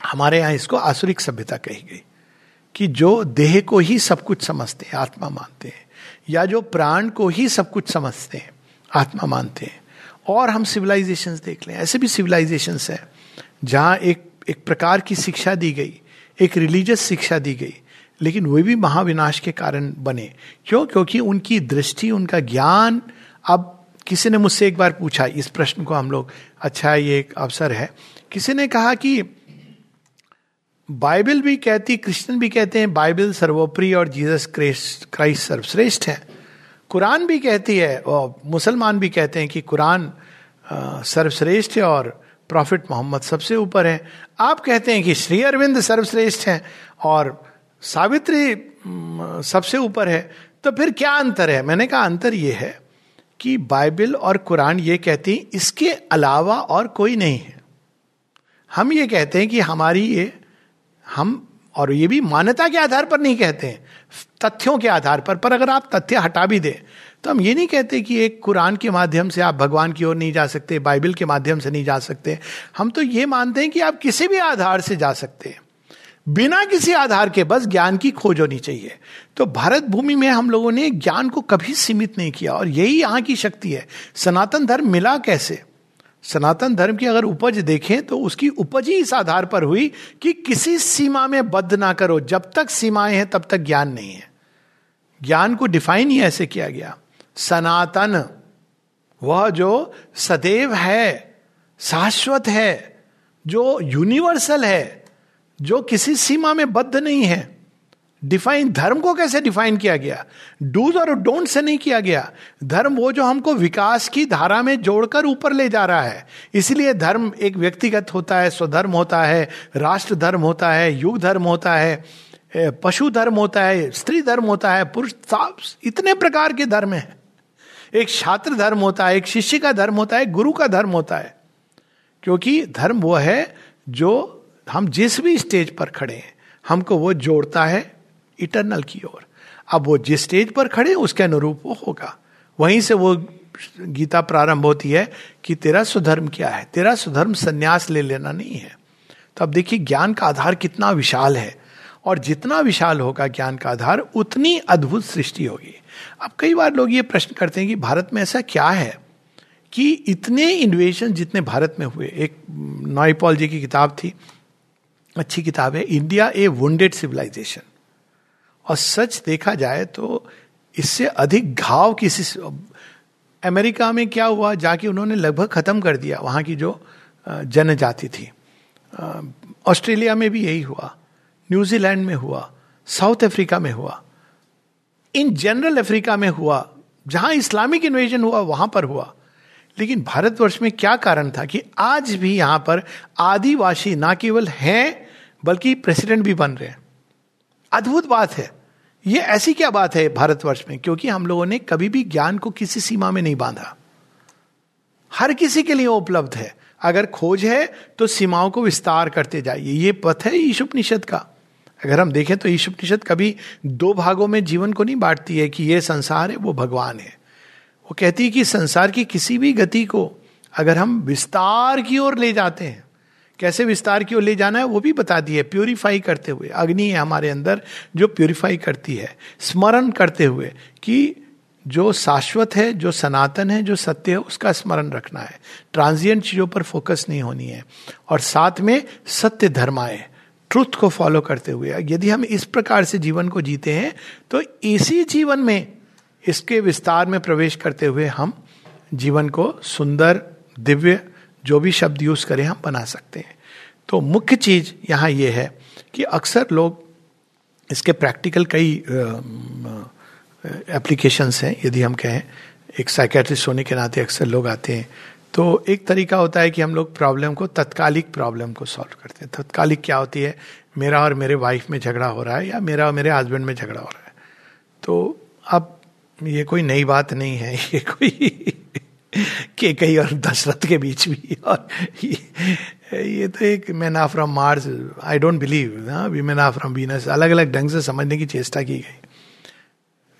हमारे यहाँ इसको आसुरिक सभ्यता कही गई। कि जो देह को ही सब कुछ समझते हैं, आत्मा मानते हैं, या जो प्राण को ही सब कुछ समझते हैं, आत्मा मानते हैं, और हम सिविलाइजेशन देख लें, ऐसे भी सिविलाइजेशन है, जहाँ एक एक प्रकार की शिक्षा दी गई, एक रिलीजियस शिक्षा दी गई, लेकिन वे भी महाविनाश के कारण बने। क्यों? क्योंकि उनकी दृष्टि, उनका ज्ञान, अब किसी ने मुझसे एक बार पूछा, इस प्रश्न को हम लोग अच्छा ये एक अवसर है। किसी ने कहा कि बाइबल भी कहती, क्रिश्चियन भी कहते हैं, बाइबल सर्वोपरि और जीसस क्राइस्ट सर्वश्रेष्ठ है। कुरान भी कहती है, और मुसलमान भी कहते हैं कि कुरान सर्वश्रेष्ठ है और प्रॉफिट मोहम्मद सबसे ऊपर है। आप कहते हैं कि श्री अरविंद सर्वश्रेष्ठ हैं और सावित्री सबसे ऊपर है तो फिर क्या अंतर है? मैंने कहा, अंतर यह है कि बाइबल और कुरान ये कहती, इसके अलावा और कोई नहीं है। हम ये कहते हैं कि हमारी ये हम, और ये भी मान्यता के आधार पर नहीं कहते हैं, तथ्यों के आधार पर पर अगर आप तथ्य हटा भी दें तो हम ये नहीं कहते कि एक कुरान के माध्यम से आप भगवान की ओर नहीं जा सकते, बाइबल के माध्यम से नहीं जा सकते। हम तो ये मानते हैं कि आप किसी भी आधार से जा सकते हैं। बिना किसी आधार के बस ज्ञान की खोज होनी चाहिए। तो भारत भूमि में हम लोगों ने ज्ञान को कभी सीमित नहीं किया, और यही यहाँ की शक्ति है। सनातन धर्म मिला कैसे? सनातन धर्म की अगर उपज देखें तो उसकी उपज ही इस आधार पर हुई कि किसी सीमा में बद्ध ना करो। जब तक सीमाएँ हैं, तब तक ज्ञान नहीं है। ज्ञान को डिफाइन ही ऐसे किया गया। सनातन, वह जो सदैव है, शाश्वत है, जो यूनिवर्सल है, जो किसी सीमा में बद्ध नहीं है डिफाइन धर्म को कैसे डिफाइन किया गया? डूज और डोंट से नहीं किया गया। धर्म वो जो हमको विकास की धारा में जोड़कर ऊपर ले जा रहा है। इसलिए धर्म एक व्यक्तिगत होता है, स्वधर्म होता है, राष्ट्र धर्म होता है, युग धर्म होता है पशु धर्म होता है, स्त्री धर्म होता है, पुरुष इतने प्रकार के धर्म है। एक छात्र धर्म होता है, एक शिष्य का धर्म होता है, गुरु का धर्म होता है। क्योंकि धर्म वो है जो हम जिस भी स्टेज पर खड़े हैं, हमको वो जोड़ता है इटरनल की ओर। अब वो जिस स्टेज पर खड़े, उसके अनुरूप वो होगा। वहीं से वो गीता प्रारंभ होती है कि तेरा सुधर्म क्या है? तेरा सुधर्म संन्यास ले लेना नहीं है। तो अब देखिए, ज्ञान का आधार कितना विशाल है। और जितना विशाल होगा ज्ञान का आधार, उतनी अद्भुत सृष्टि होगी। अब कई बार लोग ये प्रश्न करते हैं कि भारत में ऐसा क्या है कि इतने इन्वेशन जितने भारत में हुए। एक नॉइपॉल जी की किताब थी, अच्छी किताब है, इंडिया ए वुंडेड सिविलाइजेशन और सच देखा जाए तो इससे अधिक घाव किसी अमेरिका में क्या हुआ? जाके उन्होंने लगभग खत्म कर दिया। वहाँ की जो जनजाति थी। ऑस्ट्रेलिया में भी यही हुआ। न्यूजीलैंड में हुआ। साउथ अफ्रीका में हुआ। इन जनरल अफ्रीका में हुआ। जहाँ इस्लामिक इन्वेजन हुआ, वहाँ पर हुआ। लेकिन भारतवर्ष में क्या कारण था कि आज भी यहाँ पर आदिवासी ना केवल हैं, बल्कि प्रेसिडेंट भी बन रहे हैं। अद्भुत बात है। ये ऐसी क्या बात है भारतवर्ष में? क्योंकि हम लोगों ने कभी भी ज्ञान को किसी सीमा में नहीं बांधा। हर किसी के लिए उपलब्ध है। अगर खोज है तो सीमाओं को विस्तार करते जाइए। ये पथ है ईशुपनिषद का। अगर हम देखें तो ईशुपनिषद कभी दो भागों में जीवन को नहीं बांटती है कि ये संसार है, वो भगवान है। वो कहती है कि संसार की किसी भी गति को अगर हम विस्तार की ओर ले जाते हैं कैसे विस्तार की ओर ले जाना है, वो भी बता दिए प्योरीफाई करते हुए। अग्नि है हमारे अंदर, जो प्योरीफाई करती है। स्मरण करते हुए कि जो शाश्वत है, जो सनातन है, जो सत्य है, उसका स्मरण रखना है। ट्रांजिएंट चीज़ों पर फोकस नहीं होनी है। और साथ में सत्य धर्माए ट्रुथ को फॉलो करते हुए। यदि हम इस प्रकार से जीवन को जीते हैं तो इसी जीवन में, इसके विस्तार में प्रवेश करते हुए हम जीवन को सुंदर, दिव्य जो भी शब्द यूज़ करें, हम बना सकते हैं। तो मुख्य चीज़ यहाँ ये है कि अक्सर लोग इसके प्रैक्टिकल कई एप्लीकेशंस हैं। यदि हम कहें, एक साइकेट्रिस्ट होने के नाते अक्सर लोग आते हैं तो एक तरीका होता है कि हम लोग प्रॉब्लम को, तत्कालिक प्रॉब्लम को सॉल्व करते हैं। तत्कालिक क्या होती है? मेरा और मेरे वाइफ में झगड़ा हो रहा है या मेरा और मेरे हस्बैंड में झगड़ा हो रहा है? तो अब ये कोई नई बात नहीं है, *laughs* ये कोई के कई और दशरथ के बीच भी। और ये, तो एक men are from Mars I don't believe women are from Venus अलग अलग ढंग से समझने की चेष्टा की गई।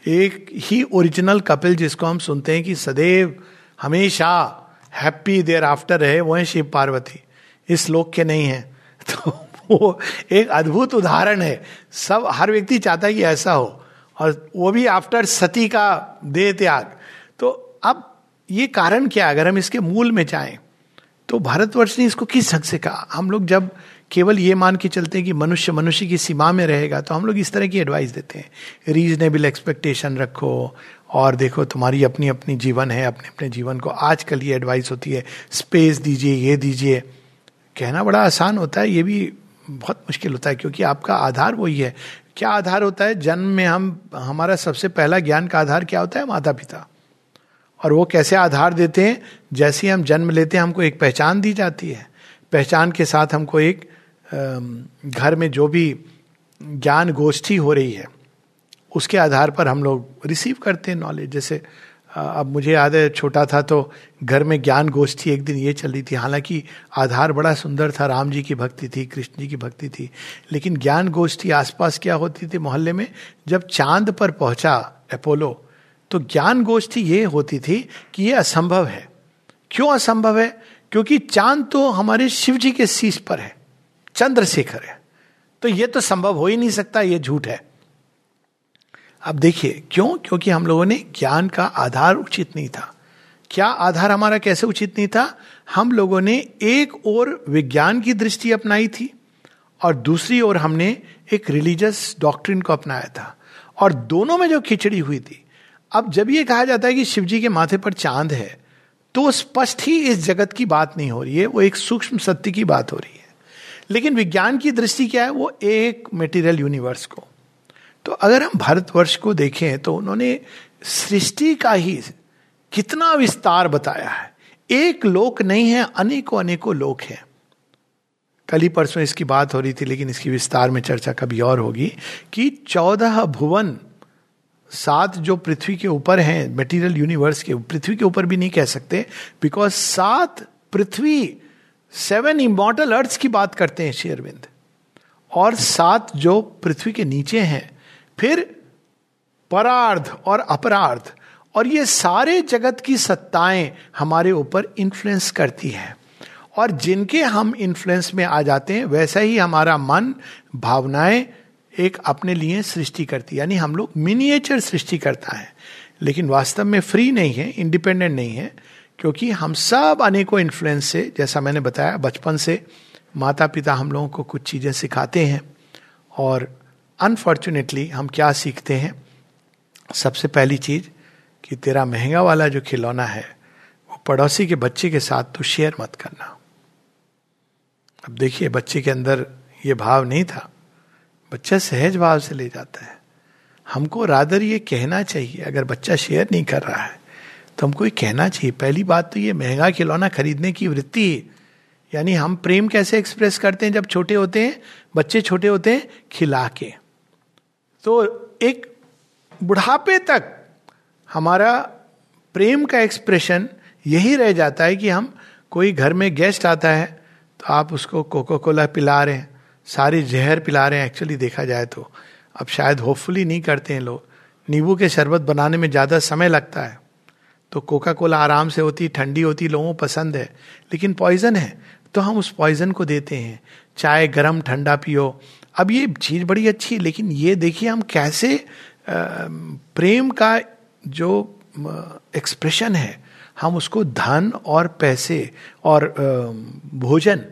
एक ही ओरिजिनल कपिल जिसको हम सुनते हैं कि सदैव हमेशा हैप्पी देयर आफ्टर रहे वो है शिव पार्वती। इस लोक के नहीं है। *laughs* तो वो एक अद्भुत उदाहरण है। सब हर व्यक्ति चाहता है कि ऐसा हो। और वो भी आफ्टर सती का दे त्याग। तो अब ये कारण क्या अगर हम इसके मूल में जाएँ तो भारतवर्ष ने इसको किस ढंग से कहा? हम लोग जब केवल ये मान के चलते हैं कि मनुष्य मनुष्य की सीमा में रहेगा तो हम लोग इस तरह की एडवाइस देते हैं। रीजनेबल एक्सपेक्टेशन रखो, और देखो तुम्हारी अपनी अपनी जीवन है अपने अपने जीवन को आजकल ये एडवाइस होती है स्पेस दीजिए, ये दीजिए। कहना बड़ा आसान होता है, ये भी बहुत मुश्किल होता है, क्योंकि आपका आधार वही है। क्या आधार होता है? जन्म में हम, हमारा सबसे पहला ज्ञान का आधार क्या होता है? माता पिता और वो कैसे आधार देते हैं? जैसे हम जन्म लेते हैं, हमको एक पहचान दी जाती है। पहचान के साथ हमको एक घर में जो भी ज्ञान गोष्ठी हो रही है, उसके आधार पर हम लोग रिसीव करते हैं नॉलेज जैसे अब मुझे याद है, छोटा था तो घर में ज्ञान गोष्ठी एक दिन ये चल रही थी। हालाँकि आधार बड़ा सुंदर था, राम जी की भक्ति थी, कृष्ण जी की भक्ति थी, लेकिन ज्ञान गोष्ठी आसपास क्या होती थी मोहल्ले में? जब चाँद पर पहुँचा अपोलो तो ज्ञान गोष्ठी ये होती थी कि ये असंभव है। क्यों असंभव है? क्योंकि चाँद तो हमारे शिव जी के शीश पर है, चंद्रशेखर है। तो ये तो संभव हो ही नहीं सकता, ये झूठ है। अब देखिए, क्यों? क्योंकि हम लोगों ने ज्ञान का आधार उचित नहीं था। क्या आधार हमारा कैसे उचित नहीं था? हम लोगों ने एक और विज्ञान की दृष्टि अपनाई थी, और दूसरी ओर हमने एक रिलीजियस डॉक्ट्रिन को अपनाया था। और दोनों में जो खिचड़ी हुई थी अब जब ये कहा जाता है कि शिव जी के माथे पर चाँद है तो स्पष्ट ही इस जगत की बात नहीं हो रही है, वो एक सूक्ष्म सत्य की बात हो रही है। लेकिन विज्ञान की दृष्टि क्या है, वो एक मेटीरियल यूनिवर्स को। तो अगर हम भारतवर्ष को देखें तो उन्होंने सृष्टि का ही कितना विस्तार बताया है। एक लोक नहीं है, अनेकों अनेकों लोक हैं। कल ही परसों इसकी बात हो रही थी, लेकिन इसकी विस्तार में चर्चा कभी और होगी कि चौदह भुवन सात जो पृथ्वी के ऊपर हैं मटेरियल यूनिवर्स के, पृथ्वी के ऊपर भी नहीं कह सकते बिकॉज़ सात पृथ्वी सेवन इमोटल अर्थ की बात करते हैं, शेरविंद। और सात जो पृथ्वी के नीचे हैं, फिर परार्ध और अपरार्ध, और ये सारे जगत की सत्ताएँ हमारे ऊपर इन्फ्लुएंस करती है। और जिनके हम इन्फ्लुएंस में आ जाते हैं, वैसा ही हमारा मन, भावनाएँ एक अपने लिए सृष्टि करती यानी हम लोग मिनिएचर सृष्टि करता है। लेकिन वास्तव में फ्री नहीं है इंडिपेंडेंट नहीं है, क्योंकि हम सब अनेकों इन्फ्लुएंस से, जैसा मैंने बताया, बचपन से माता पिता हम लोगों को कुछ चीज़ें सिखाते हैं और अनफॉर्चुनेटली हम क्या सीखते हैं? सबसे पहली चीज़ कि तेरा महँगा वाला जो खिलौना है, वो पड़ोसी के बच्चे के साथ तो शेयर मत करना। अब देखिए, बच्चे के अंदर ये भाव नहीं था। बच्चा सहज भाव से ले जाता है। हमको रादर ये कहना चाहिए, अगर बच्चा शेयर नहीं कर रहा है तो हमको ये कहना चाहिए। पहली बात तो ये महँगा खिलौना खरीदने की वृत्ति, यानी हम प्रेम कैसे एक्सप्रेस करते हैं जब छोटे होते हैं, बच्चे छोटे होते हैं, खिला के। तो एक बुढ़ापे तक हमारा प्रेम का एक्सप्रेशन यही रह जाता है कि हम कोई घर में गेस्ट आता है तो आप उसको कोको कोला पिला रहे हैं। सारी जहर पिला रहे हैं एक्चुअली देखा जाए तो। अब शायद होपफुली नहीं करते हैं लोग। नींबू के शरबत बनाने में ज़्यादा समय लगता है। तो कोका कोला आराम से होती, ठंडी होती, लोगों को पसंद है। लेकिन पॉइजन है तो हम उस पॉइजन को देते हैं। चाय गरम, ठंडा पियो। अब ये चीज़ बड़ी अच्छी है लेकिन ये देखिए हम कैसे प्रेम का जो एक्सप्रेशन है, हम उसको धन और पैसे और भोजन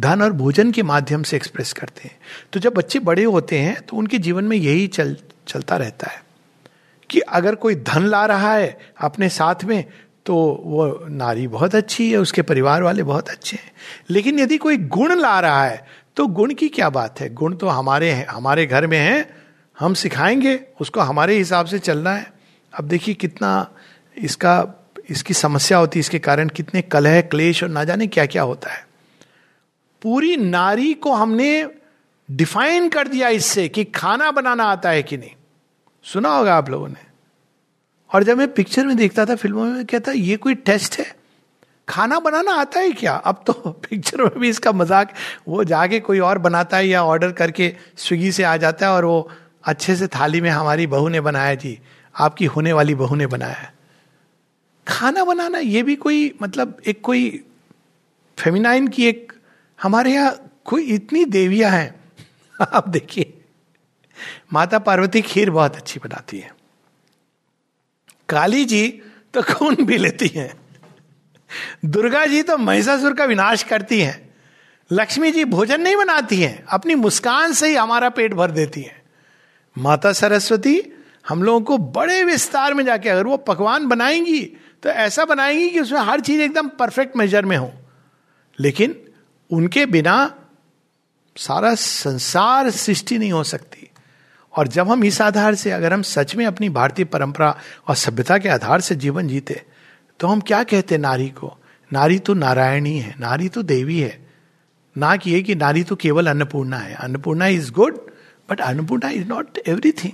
धन और भोजन के माध्यम से एक्सप्रेस करते हैं। तो जब बच्चे बड़े होते हैं तो उनके जीवन में यही चल, चलता रहता है कि अगर कोई धन ला रहा है अपने साथ में तो वो नारी बहुत अच्छी है, उसके परिवार वाले बहुत अच्छे हैं। लेकिन यदि कोई गुण ला रहा है तो गुण की क्या बात है? गुण तो हमारे हैं, हमारे घर में हैं, हम सिखाएँगे, उसको हमारे हिसाब से चलना है। अब देखिए कितना इसका, इसकी समस्या होती है, इसके कारण कितने कलह, क्लेश और ना जाने क्या क्या होता है। पूरी नारी को हमने डिफाइन कर दिया इससे कि खाना बनाना आता है कि नहीं। सुना होगा आप लोगों ने। और जब मैं पिक्चर में देखता था, फ़िल्मों में कहता, ये कोई टेस्ट है? खाना बनाना आता है क्या? अब तो *laughs* पिक्चर में भी इसका मज़ाक, वो जाके कोई और बनाता है या ऑर्डर करके स्विगी से आ जाता है और वो अच्छे से थाली में हमारी बहू ने बनाया जी। आपकी होने वाली बहू ने बनाया खाना बनाना, ये भी कोई मतलब एक कोई फेमिनाइन की एक हमारे यहाँ कोई इतनी देवियाँ हैं। *laughs* आप देखिए। माता पार्वती खीर बहुत अच्छी बनाती है। काली जी तो खून भी लेती हैं। दुर्गा जी तो महिषासुर का विनाश करती हैं। लक्ष्मी जी भोजन नहीं बनाती हैं, अपनी मुस्कान से ही हमारा पेट भर देती हैं। माता सरस्वती, हम लोगों को बड़े विस्तार में जाके अगर वो पकवान बनाएँगी तो ऐसा बनाएँगी कि उसमें हर चीज़ एकदम परफेक्ट मेजर में हो। लेकिन उनके बिना सारा संसार सृष्टि नहीं हो सकती। और जब हम इस आधार से, अगर हम सच में अपनी भारतीय परंपरा और सभ्यता के आधार से जीवन जीते तो हम क्या कहते नारी को? नारी तो नारायणी है, नारी तो देवी है। ना कि ये कि नारी तो केवल अन्नपूर्णा है। Annapurna is good but Annapurna is not everything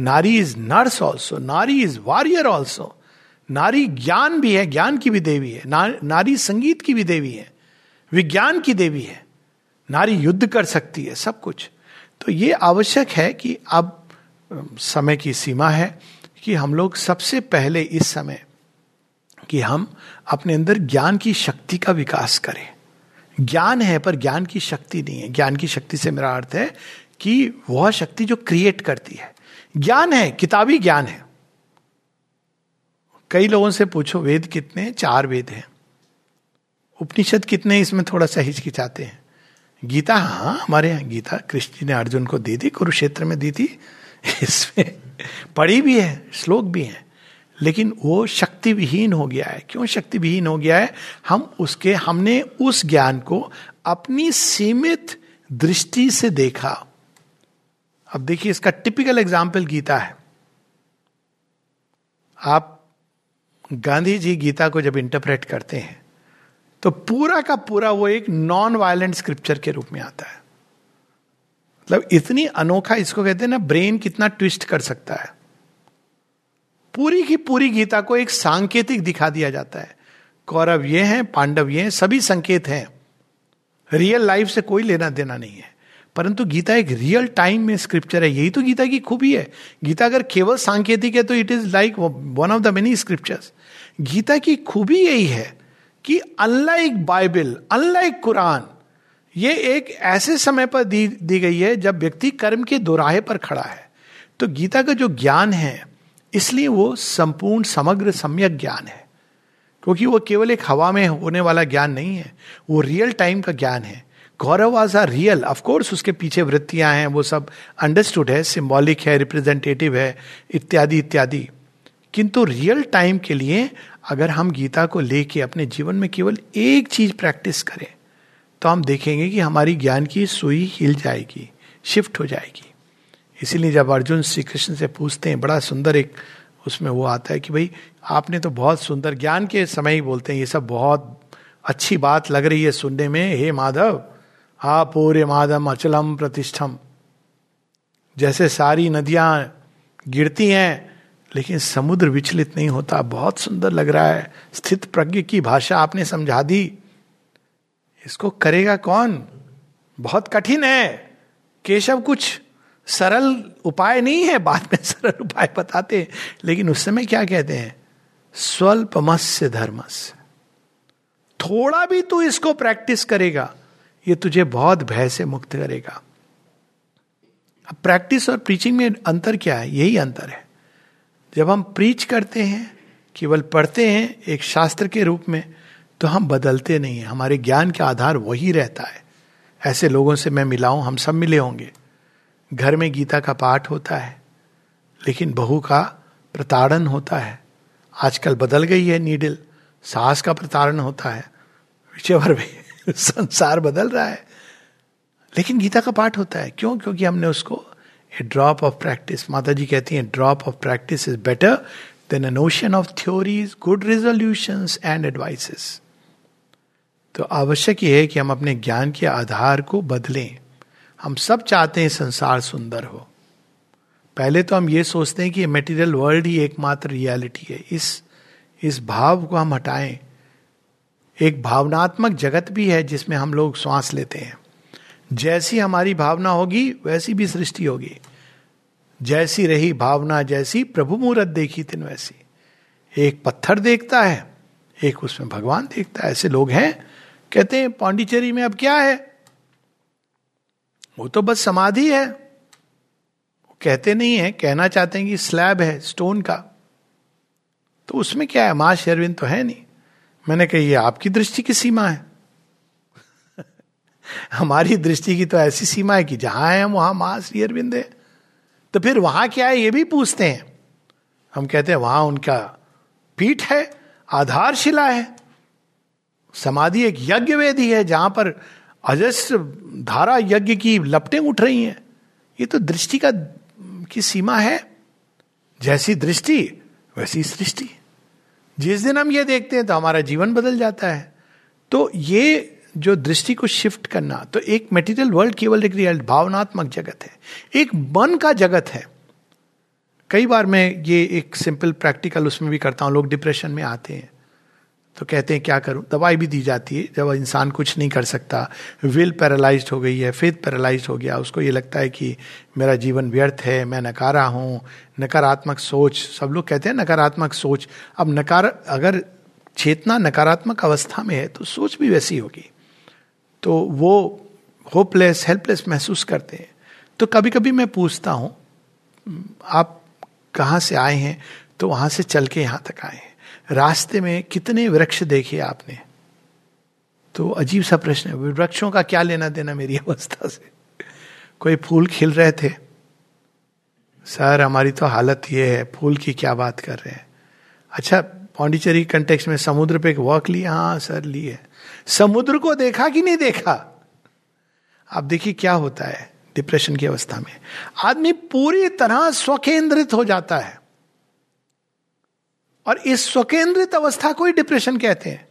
नारी इज़ नर्स ऑल्सो नारी इज़ वॉरियर ऑल्सो नारी ज्ञान भी है, ज्ञान की भी देवी है। नारी संगीत की भी देवी है। विज्ञान की देवी है। नारी युद्ध कर सकती है, सब कुछ। तो ये आवश्यक है कि अब समय की सीमा है कि हम लोग सबसे पहले इस समय कि हम अपने अंदर ज्ञान की शक्ति का विकास करें। ज्ञान है, पर ज्ञान की शक्ति नहीं है। ज्ञान की शक्ति से मेरा अर्थ है कि वह शक्ति जो क्रिएट करती है। ज्ञान है, किताबी ज्ञान है। कई लोगों से पूछो, वेद कितने? चार वेद हैं। उपनिषद कितने इसमें थोड़ा सा हिचकिचाते हैं। गीता हाँ हमारे यहाँ गीता, कृष्ण जी ने अर्जुन को दी थी, कुरुक्षेत्र में दी थी। इसमें पढ़ी भी है, श्लोक भी है, लेकिन वो शक्ति विहीन हो गया है। क्यों शक्ति विहीन हो गया है? हम उसके, हमने उस ज्ञान को अपनी सीमित दृष्टि से देखा। अब देखिए, इसका टिपिकल एग्ज़ाम्पल गीता है। आप गांधी जी गीता को जब इंटरप्रेट करते हैं तो पूरा का पूरा वो एक नॉन वायलेंट स्क्रिप्चर के रूप में आता है। मतलब इतनी अनोखा इसको कहते हैं ना ब्रेन कितना ट्विस्ट कर सकता है। पूरी की पूरी गीता को एक सांकेतिक दिखा दिया जाता है। कौरव ये हैं, पांडव ये हैं, सभी संकेत हैं। रियल लाइफ से कोई लेना देना नहीं है। परंतु गीता एक रियल टाइम में स्क्रिप्चर है। यही तो गीता की खूबी है। गीता अगर केवल सांकेतिक है तो it is like one of the many scriptures Gita की खूबी यही है कि अनलाइक बाइबल अनलाइक कुरान ये एक ऐसे समय पर दी दी गई है जब व्यक्ति कर्म के दोराहे पर खड़ा है। तो गीता का जो ज्ञान है, इसलिए वो संपूर्ण, समग्र, सम्यक ज्ञान है। क्योंकि वो केवल एक हवा में होने वाला ज्ञान नहीं है, वो रियल टाइम का ज्ञान है। गौरव आज आर रियल ऑफकोर्स उसके पीछे वृत्तियाँ हैं, वो सब अंडरस्टूड है सिम्बॉलिक है रिप्रेजेंटेटिव है, इत्यादि इत्यादि। किंतु रियल टाइम के लिए अगर हम गीता को लेके अपने जीवन में केवल एक चीज़ प्रैक्टिस करें तो हम देखेंगे कि हमारी ज्ञान की सुई हिल जाएगी शिफ्ट हो जाएगी। इसीलिए जब अर्जुन श्री कृष्ण से पूछते हैं, बड़ा सुंदर एक उसमें वो आता है कि भाई, आपने तो बहुत सुंदर ज्ञान के समय ही बोलते हैं, ये सब बहुत अच्छी बात लग रही है सुनने में, हे माधव, हा पूरे माधव अचलम प्रतिष्ठम। जैसे सारी नदियाँ गिरती हैं लेकिन समुद्र विचलित नहीं होता। बहुत सुंदर लग रहा है। स्थित प्रज्ञ की भाषा आपने समझा दी। इसको करेगा कौन? बहुत कठिन है। केशव कुछ सरल उपाय नहीं है। बाद में सरल उपाय बताते हैं। लेकिन उस समय क्या कहते हैं? स्वल्पमस्य धर्मस्य। थोड़ा भी तू इसको प्रैक्टिस करेगा, ये तुझे बहुत भय से मुक्त करेगा। अब प्रैक्टिस और प्रीचिंग में अंतर क्या है? यही अंतर है। जब हम प्रीच करते हैं, केवल पढ़ते हैं एक शास्त्र के रूप में तो हम बदलते नहीं हैं। हमारे ज्ञान का आधार वही रहता है। ऐसे लोगों से मैं मिला मिलाऊं हम सब मिले होंगे। घर में गीता का पाठ होता है, लेकिन बहू का प्रताड़न होता है। आजकल बदल गई है नीडल, सास का प्रताड़न होता है। विचेवर भी *laughs* संसार बदल रहा है। लेकिन गीता का पाठ होता है। क्यों? क्योंकि हमने उसको ए ड्रॉप ऑफ़ प्रैक्टिस माता जी कहती हैं drop of practice is better than an notion of theories good resolution and advices तो आवश्यक ये है कि हम अपने ज्ञान के आधार को बदलें। हम सब चाहते हैं संसार सुंदर हो। पहले तो हम ये सोचते हैं कि मेटीरियल वर्ल्ड ही एकमात्र रियलिटी है। इस इस भाव को हम हटाएँ। एक भावनात्मक जगत भी है जिसमें हम लोग श्वास लेते हैं। जैसी हमारी भावना होगी, वैसी भी सृष्टि होगी। जैसी रही भावना जैसी प्रभु मुहूर्त देखी तीन वैसी। एक पत्थर देखता है, एक उसमें भगवान देखता है। ऐसे लोग हैं, कहते हैं, पांडिचेरी में अब क्या है? वो तो बस समाधि है। वो कहते नहीं है, कहना चाहते हैं कि स्लैब है, स्टोन का। तो उसमें क्या है? माँ शेरविन तो है नहीं। मैंने कही, ये आपकी दृष्टि की सीमा है। हमारी दृष्टि की तो ऐसी सीमा है कि जहाँ है, वहाँ माँ श्री अरविंद है। तो फिर वहाँ क्या है, ये भी पूछते हैं। हम कहते हैं, वहाँ उनका पीठ है, आधारशिला है। समाधि एक यज्ञ वेदी है, जहाँ पर अजस्र धारा यज्ञ की लपटें उठ रही हैं। ये तो दृष्टि का, की सीमा है। जैसी दृष्टि, वैसी सृष्टि। जिस दिन हम ये देखते हैं तो हमारा जीवन बदल जाता है। तो ये जो दृष्टि को शिफ्ट करना तो एक मेटीरियल वर्ल्ड केवल एक रियल भावनात्मक जगत है। एक मन का जगत है। कई बार मैं ये एक सिंपल प्रैक्टिकल उसमें भी करता हूँ, लोग डिप्रेशन में आते हैं। तो कहते हैं, क्या करूँ? दवाई भी दी जाती है, जब इंसान कुछ नहीं कर सकता। विल पैरालाइज हो गई है फेथ पैरालाइज हो गया। उसको ये लगता है कि मेरा जीवन व्यर्थ है, मैं नकारा हूँ। नकारात्मक सोच, सब लोग कहते हैं नकारात्मक सोच। अब नकार, अगर चेतना नकारात्मक अवस्था में है तो सोच भी वैसी होगी। तो वो होपलेस हेल्पलेस महसूस करते हैं। तो कभी कभी मैं पूछता हूँ, आप कहाँ से आए हैं? तो वहाँ से चल के यहाँ तक आए हैं। रास्ते में कितने वृक्ष देखे आपने? तो अजीब सा प्रश्न है, वृक्षों का क्या लेना देना मेरी *laughs* अवस्था से? कोई फूल खिल रहे थे? सर, हमारी तो हालत ये है, फूल की क्या बात कर रहे हैं? अच्छा पौंडीचेरी कंटेक्स में समुद्र पे एक वॉक लिया हाँ सर लिए समुद्र को देखा कि नहीं देखा? आप देखिए क्या होता है डिप्रेशन की अवस्था में। आदमी पूरी तरह स्वकेंद्रित हो जाता है। और इस स्वकेंद्रित अवस्था को ही डिप्रेशन कहते हैं।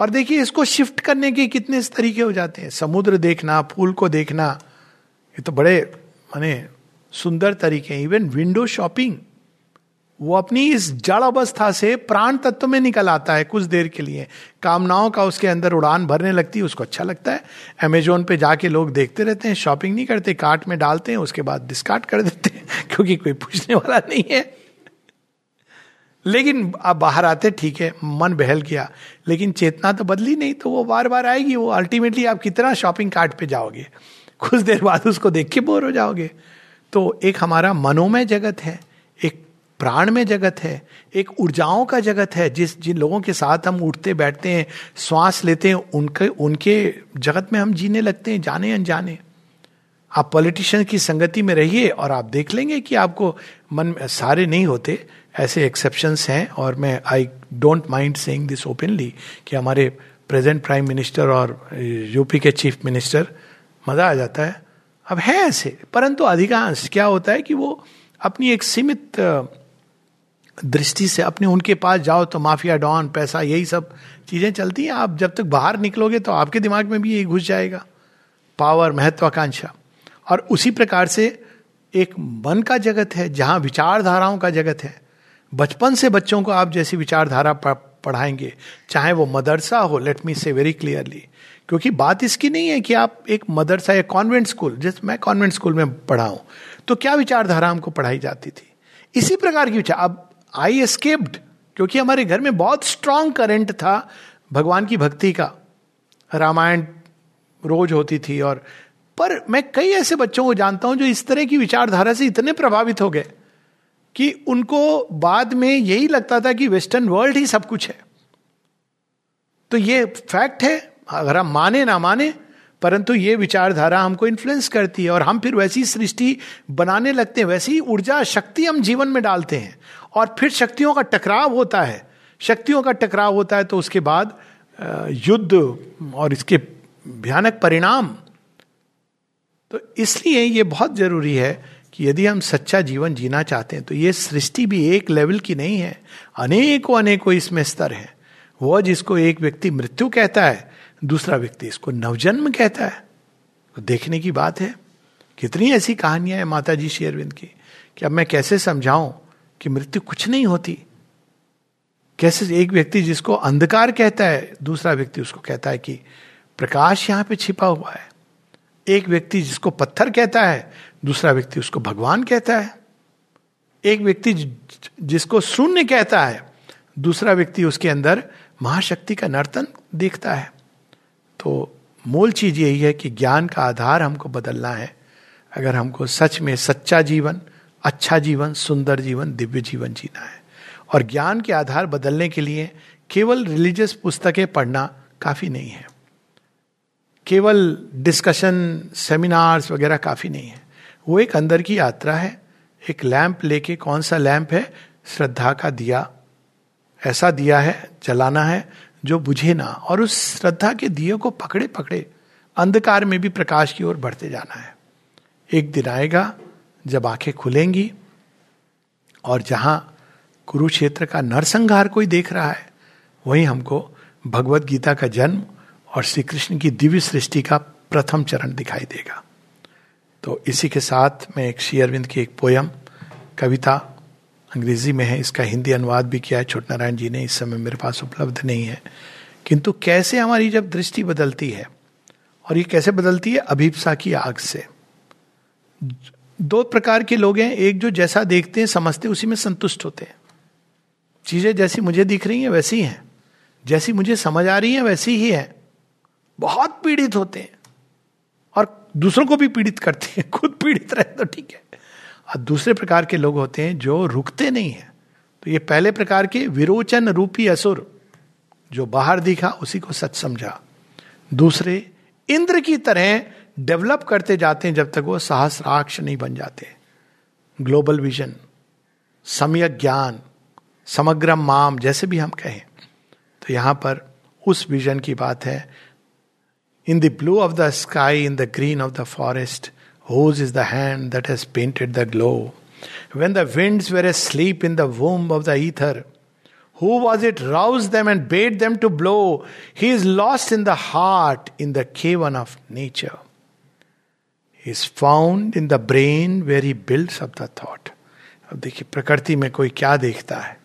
और देखिए इसको शिफ्ट करने के कितने तरीके हो जाते हैं। समुद्र देखना, फूल को देखना, ये तो बड़े माने सुंदर तरीके हैं। इवन विंडो शॉपिंग वो अपनी इस जड़ अवस्था से प्राण तत्व में निकल आता है कुछ देर के लिए। कामनाओं का उसके अंदर उड़ान भरने लगती है, उसको अच्छा लगता है। अमेजोन पे जाके लोग देखते रहते हैं शॉपिंग नहीं करते कार्ट में डालते हैं, उसके बाद डिस्कार्ड कर देते हैं, *laughs* क्योंकि कोई पूछने वाला नहीं है। लेकिन आप बाहर आते, ठीक है, मन बहल गया। लेकिन चेतना तो बदली नहीं तो वो बार बार आएगी, वो अल्टीमेटली आप कितना शॉपिंग कार्ट पे जाओगे? कुछ देर बाद उसको देख के बोर हो जाओगे। तो एक हमारा मनोमय जगत है, एक प्राण में जगत है, एक ऊर्जाओं का जगत है, जिस, जिन लोगों के साथ हम उठते, बैठते हैं, श्वास लेते हैं, उनके उनके जगत में हम जीने लगते हैं, जाने अनजाने। आप पॉलिटिशियन की संगति में रहिए और आप देख लेंगे कि आपको मन में सारे नहीं होते, ऐसे एक्सेप्शंस हैं और मैं I don't mind saying this openly कि हमारे प्रेजेंट प्राइम मिनिस्टर और यूपी के चीफ मिनिस्टर मज़ा आ जाता है। अब है ऐसे, परंतु अधिकांश, क्या होता है कि वो अपनी एक सीमित दृष्टि से अपने उनके पास जाओ तो माफिया, डॉन, पैसा, यही सब चीज़ें चलती हैं। आप जब तक बाहर निकलोगे तो आपके दिमाग में भी यही घुस जाएगा। पावर, महत्वाकांक्षा। और उसी प्रकार से एक मन का जगत है, जहाँ विचारधाराओं का जगत है। बचपन से बच्चों को आप जैसी विचारधारा पढ़ाएँगे, चाहे वो मदरसा हो लेट मी से वेरी क्लियरली क्योंकि बात इसकी नहीं है कि आप एक मदरसा या कॉन्वेंट स्कूल जैसे मैं कॉन्वेंट स्कूल में पढ़ा हूँ तो क्या विचारधारा हमको पढ़ाई जाती थी? इसी प्रकार की विचार, अब आई एस्केप्ड क्योंकि हमारे घर में बहुत स्ट्रांग करंट था भगवान की भक्ति का। रामायण रोज होती थी और, पर मैं कई ऐसे बच्चों को जानता हूँ जो इस तरह की विचारधारा से इतने प्रभावित हो गए कि उनको बाद में यही लगता था कि वेस्टर्न वर्ल्ड ही सब कुछ है। तो ये फैक्ट है, अगर हम माने ना माने, परंतु ये विचारधारा हमको इन्फ्लुएंस करती है और हम फिर वैसी सृष्टि बनाने लगते हैं, वैसी ऊर्जा शक्ति हम जीवन में डालते हैं। और फिर शक्तियों का टकराव होता है। शक्तियों का टकराव होता है तो उसके बाद युद्ध और इसके भयानक परिणाम। तो इसलिए ये बहुत ज़रूरी है कि यदि हम सच्चा जीवन जीना चाहते हैं तो ये सृष्टि भी एक लेवल की नहीं है। अनेकों अनेकों इसमें स्तर है। वह जिसको एक व्यक्ति मृत्यु कहता है, दूसरा व्यक्ति इसको नवजन्म कहता है। तो देखने की बात है। कितनी ऐसी कहानियाँ हैं माता जी शेरविंद की। कि अब मैं कैसे समझाऊं कि मृत्यु कुछ नहीं होती। कैसे एक व्यक्ति जिसको अंधकार कहता है, दूसरा व्यक्ति उसको कहता है कि प्रकाश यहाँ पे छिपा हुआ है। एक व्यक्ति जिसको पत्थर कहता है, दूसरा व्यक्ति उसको भगवान कहता है। एक व्यक्ति जिसको शून्य कहता है, दूसरा व्यक्ति उसके अंदर महाशक्ति का नर्तन देखता है। तो मूल चीज़ यही है कि ज्ञान का आधार हमको बदलना है। अगर हमको सच में सच्चा जीवन अच्छा जीवन, सुंदर जीवन, दिव्य जीवन जीना है। और ज्ञान के आधार बदलने के लिए केवल रिलीजियस पुस्तकें पढ़ना काफ़ी नहीं है। केवल डिस्कशन, सेमिनार्स वगैरह काफ़ी नहीं है। वो एक अंदर की यात्रा है। एक लैंप लेके कौन सा लैंप है? श्रद्धा का दिया। ऐसा दिया है, जलाना है, जो बुझे ना। और उस श्रद्धा के दिए को पकड़े पकड़े अंधकार में भी प्रकाश की ओर बढ़ते जाना है। एक दिन आएगा जब आँखें खुलेंगी और जहाँ कुरुक्षेत्र का नरसंहार कोई देख रहा है, वही हमको भगवत गीता का जन्म और श्री कृष्ण की दिव्य सृष्टि का प्रथम चरण दिखाई देगा। तो इसी के साथ मैं एक श्री अरविंद की एक पोयम, कविता, अंग्रेज़ी में है, इसका हिंदी अनुवाद भी किया है, छोट नारायण जी ने, इस समय मेरे पास उपलब्ध नहीं है। किंतु कैसे हमारी जब दृष्टि बदलती है, और ये कैसे बदलती है, अभिप्सा की आग से। दो प्रकार के लोग हैं, एक जो जैसा देखते हैं, समझते हैं, उसी में संतुष्ट होते हैं। चीज़ें जैसी मुझे दिख रही हैं, वैसी हैं। जैसी मुझे समझ आ रही है, वैसी ही है। बहुत पीड़ित होते हैं। और दूसरों को भी पीड़ित करते हैं। *laughs* खुद पीड़ित रहे तो ठीक है। और दूसरे प्रकार के लोग होते हैं जो रुकते नहीं है। तो ये पहले प्रकार के विरोचन रूपी असुर, जो बाहर दिखा, उसी को सच समझा। दूसरे, इंद्र की तरह डेवलप करते जाते हैं जब तक वो सहस्राक्ष नहीं बन जाते ग्लोबल विजन सम्यक ज्ञान समग्र माम जैसे भी हम कहें तो यहाँ पर उस विजन की बात है in the blue of the sky in the green of the forest whose is the hand that has painted the glow when the winds were asleep in the womb of the ether Who was it roused them and bade them to blow? He is lost in the heart, in the cavern of nature. Is found in the brain where he builds up the thought. अब देखिए, प्रकृति में कोई क्या देखता है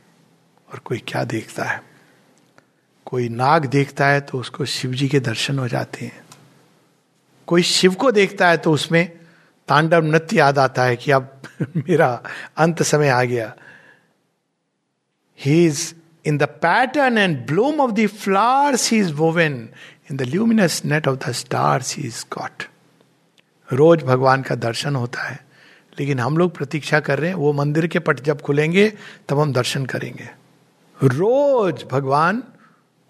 और कोई क्या देखता है? कोई नाग देखता है तो उसको शिव जी के दर्शन हो जाते हैं। कोई शिव को देखता है तो उसमें तांडव नृत्य याद आता है कि अब *laughs* मेरा अंत समय आ गया। He is in the pattern and bloom of the flowers he is woven in the luminous net of the stars he is caught rose भगवान का दर्शन होता है। लेकिन हम लोग प्रतीक्षा कर रहे हैं, वो मंदिर के पट जब खुलेंगे, तब हम दर्शन करेंगे। रोज भगवान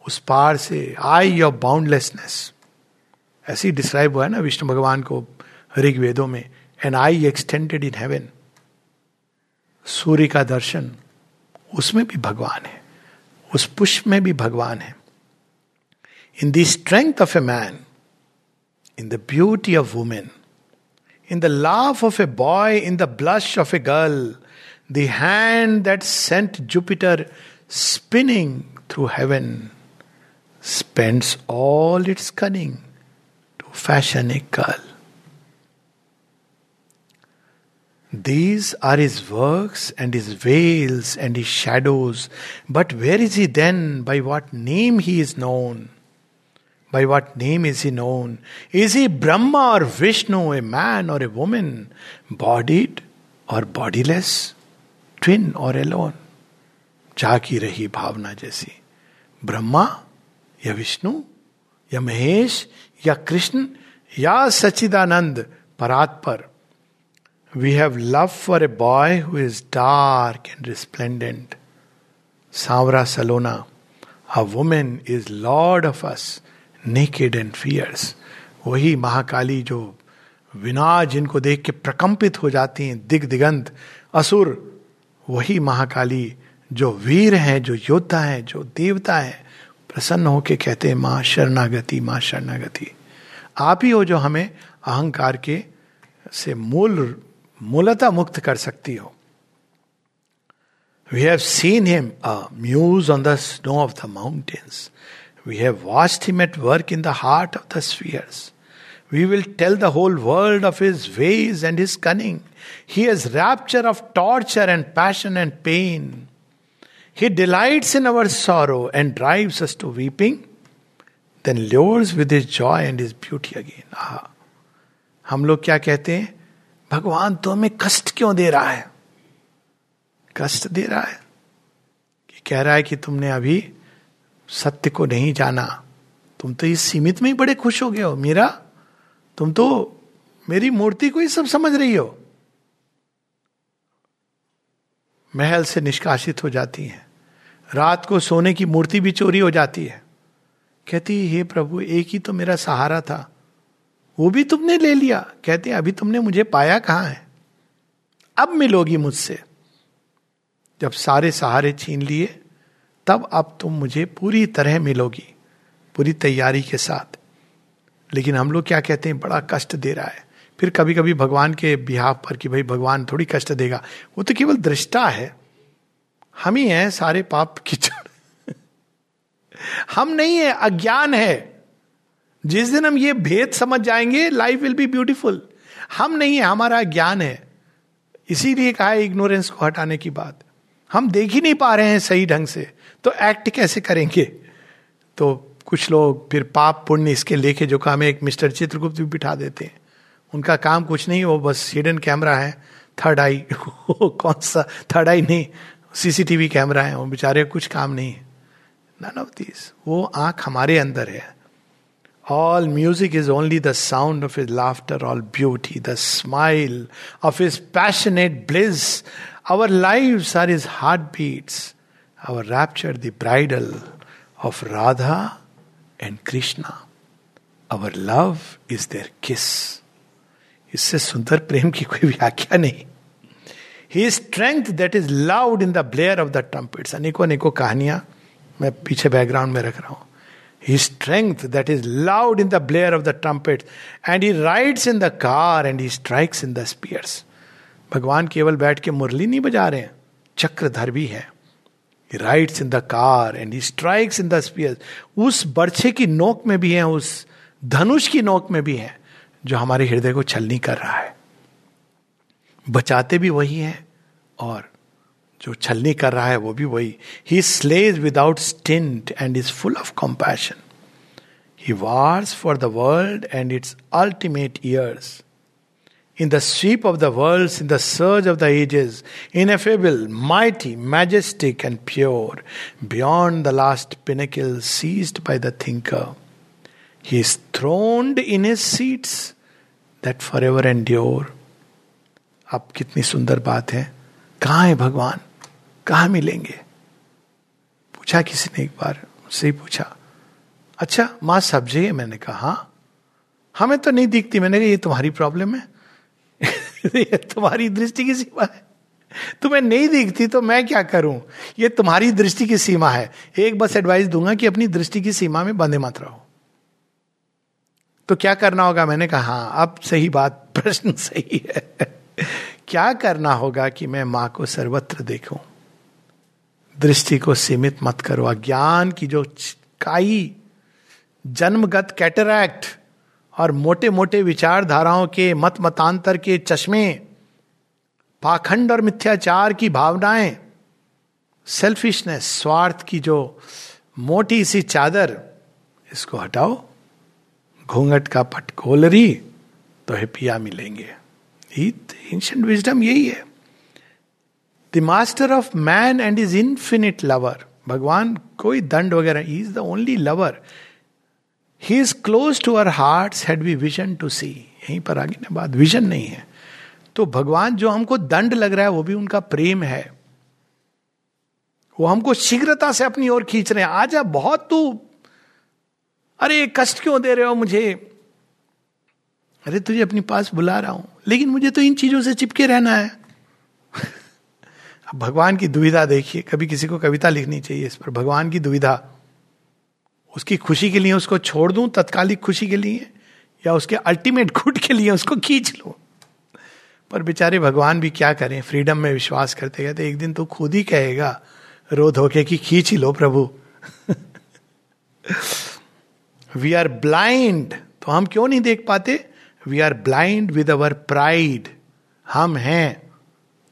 उस पार से, आई ऑफ़ बाउंडलेसनेस ऐसी डिस्क्राइब हुआ है ना विष्णु भगवान को ऋग्वेदों में an eye extended in heaven सूर्य का दर्शन, उसमें भी भगवान है। उस पुष्प में भी भगवान है। In the strength of a man in the beauty of women in the laugh of a boy, in the blush of a girl, the hand that sent Jupiter spinning through heaven spends all its cunning to fashion a girl. These are his works and his veils and his shadows. But where is he then? By what name he is known? By what name is he known? Is he Brahma or Vishnu, a man or a woman, bodied or bodiless, twin or alone? जाकी रही भावना जैसी ब्रह्मा या विष्णु या महेश या कृष्ण या Sachidanand परात्पर We have love for a boy who is dark and resplendent. Savra Salona. A woman is Lord of us, naked and fierce. वही महाकाली जो विनाश जिनको देख के प्रकंपित हो जाती हैं दिग दिगंत असुर, वही महाकाली जो वीर हैं, जो योद्धा हैं, जो देवता हैं, प्रसन्न होके कहते हैं, माँ शरणागति माँ शरणागति। आप ही हो जो हमें अहंकार के से मूल, मूलता मुक्त कर सकती हो। We have seen him a muse on the snow of the mountains We have watched him at work in the heart of the spheres We will tell the whole world of his ways and his cunning. He has rapture of torture and passion and pain. He delights in our sorrow and drives us to weeping, then lures with his joy and his beauty again. Ah. हम लोग क्या कहते हैं भगवान तो हमें कष्ट क्यों दे रहा है कष्ट दे रहा है कि कह रहा है कि तुमने अभी सत्य को नहीं जाना। तुम तो इस सीमित में ही बड़े खुश हो गए हो। मेरा, तुम तो मेरी मूर्ति को ही सब समझ रही हो। महल से निष्कासित हो जाती है। रात को सोने की मूर्ति भी चोरी हो जाती है। कहती, हे प्रभु, एक ही तो मेरा सहारा था। वो भी तुमने ले लिया। कहते, अभी तुमने मुझे पाया कहाँ है? अब मिलोगी मुझसे। जब सारे सहारे छीन लिए तब अब तुम मुझे पूरी तरह मिलोगी, पूरी तैयारी के साथ। लेकिन हम लोग क्या कहते हैं, बड़ा कष्ट दे रहा है। फिर कभी कभी भगवान के बिहाव पर कि भाई भगवान थोड़ी कष्ट देगा। वो तो केवल दृष्टा है। हम ही हैं सारे पाप कीचड़ *laughs* हम नहीं है, अज्ञान है। जिस दिन हम ये भेद समझ जाएँगे लाइफ विल बी ब्यूटीफुल हम नहीं है, हमारा ज्ञान है। इसीलिए कहा है इग्नोरेंस को हटाने की बात। हम देख ही नहीं पा रहे हैं सही ढंग से। तो एक्ट कैसे करेंगे? तो कुछ लोग फिर पाप पुण्य इसके लेके जो काम है एक मिस्टर चित्रगुप्त भी बिठा देते हैं। उनका काम कुछ नहीं वो बस हिडन कैमरा है थर्ड आई *laughs* कौन सा? थर्ड आई नहीं सीसीटीवी कैमरा है वो बेचारे कुछ काम नहीं है। नन ऑफ़ दिस वो आँख हमारे अंदर है। All music is only the sound of his laughter, all beauty, the smile of his passionate bliss. Our our is heart heartbeats, our rapture, the bridal of Radha and Krishna. Our love is their kiss. इससे सुंदर प्रेम की कोई व्याख्या नहीं he strength that is loud in the blare of the trumpets अनेकों अनेकों कहानियाँ मैं पीछे बैकग्राउंड में रख रहा हूँ his strength that is loud in the blare of the trumpet and he rides in the car and he strikes in the spears भगवान केवल बैठ के मुरली नहीं बजा रहे हैं चक्रधर भी है he rides in the car and he strikes in the spears उस बर्छे की नोक में भी है, उस धनुष की नोक में भी है, जो हमारे हृदय को छलनी कर रहा है। बचाते भी वही है और जो छलनी कर रहा है वो भी वही। He slays without stint and is full of compassion he wars for the world and its ultimate years in the sweep of the worlds, in the surge of the ages, ineffable, mighty, majestic, and pure, beyond the last pinnacle seized by the thinker. He is throned in his seats that forever endure. अब कितनी सुंदर बात है कहाँ है भगवान कहाँ मिलेंगे पूछा किसी ने एक बार उससे ही पूछा अच्छा माँ सब्ज़ी है मैंने कहा हाँ हमें तो नहीं दिखती मैंने कहा ये तुम्हारी प्रॉब्लम है तुम्हारी दृष्टि की सीमा है। तुम्हें नहीं दिखती तो मैं क्या करूँ? ये तुम्हारी दृष्टि की सीमा है। एक बस एडवाइस दूँगा कि अपनी दृष्टि की सीमा में बंधे मत रहो। तो क्या करना होगा? मैंने कहा हाँ अब सही बात, *laughs* प्रश्न सही है। क्या करना होगा कि मैं माँ को सर्वत्र देखूँ? दृष्टि को सीमित मत करो। अज्ञान की जो काई जन्मगत कैटरैक्ट और मोटे मोटे विचारधाराओं के मत मतांतर के चश्मे, पाखंड और मिथ्याचार की भावनाएँ सेल्फिशनेस स्वार्थ की जो मोटी सी चादर, इसको हटाओ। घूंघट का पट खोलरी तो है पिया मिलेंगे। एंशंट विजडम यही है। The master of man and is infinite lover भगवान कोई दंड वगैरह is the only lover he is close to our heart had we vision to see यहीं पर आगे ना बात विजन नहीं है। तो भगवान जो हमको दंड लग रहा है, वो भी उनका प्रेम है। वो हमको शीघ्रता से अपनी ओर खींच रहे हैं। आजा बहुत तू, अरे, कष्ट क्यों दे रहे हो मुझे? अरे, तुझे अपने पास बुला रहा हूँ। लेकिन मुझे तो इन चीज़ों से चिपके रहना है। *laughs* अब भगवान की दुविधा देखिए। कभी किसी को कविता लिखनी चाहिए इस पर। भगवान की दुविधा। उसकी खुशी के लिए उसको छोड़ दूँ, तत्कालिक खुशी के लिए, या उसके अल्टीमेट गुड के लिए उसको खींच लूँ? पर बेचारे भगवान भी क्या करें? फ्रीडम में विश्वास करते कहते, एक दिन तो खुद ही कहेगा रो धोके कि खींच ही लो प्रभु। वी आर ब्लाइंड तो हम क्यों नहीं देख पाते? We are blind with our pride हम हैं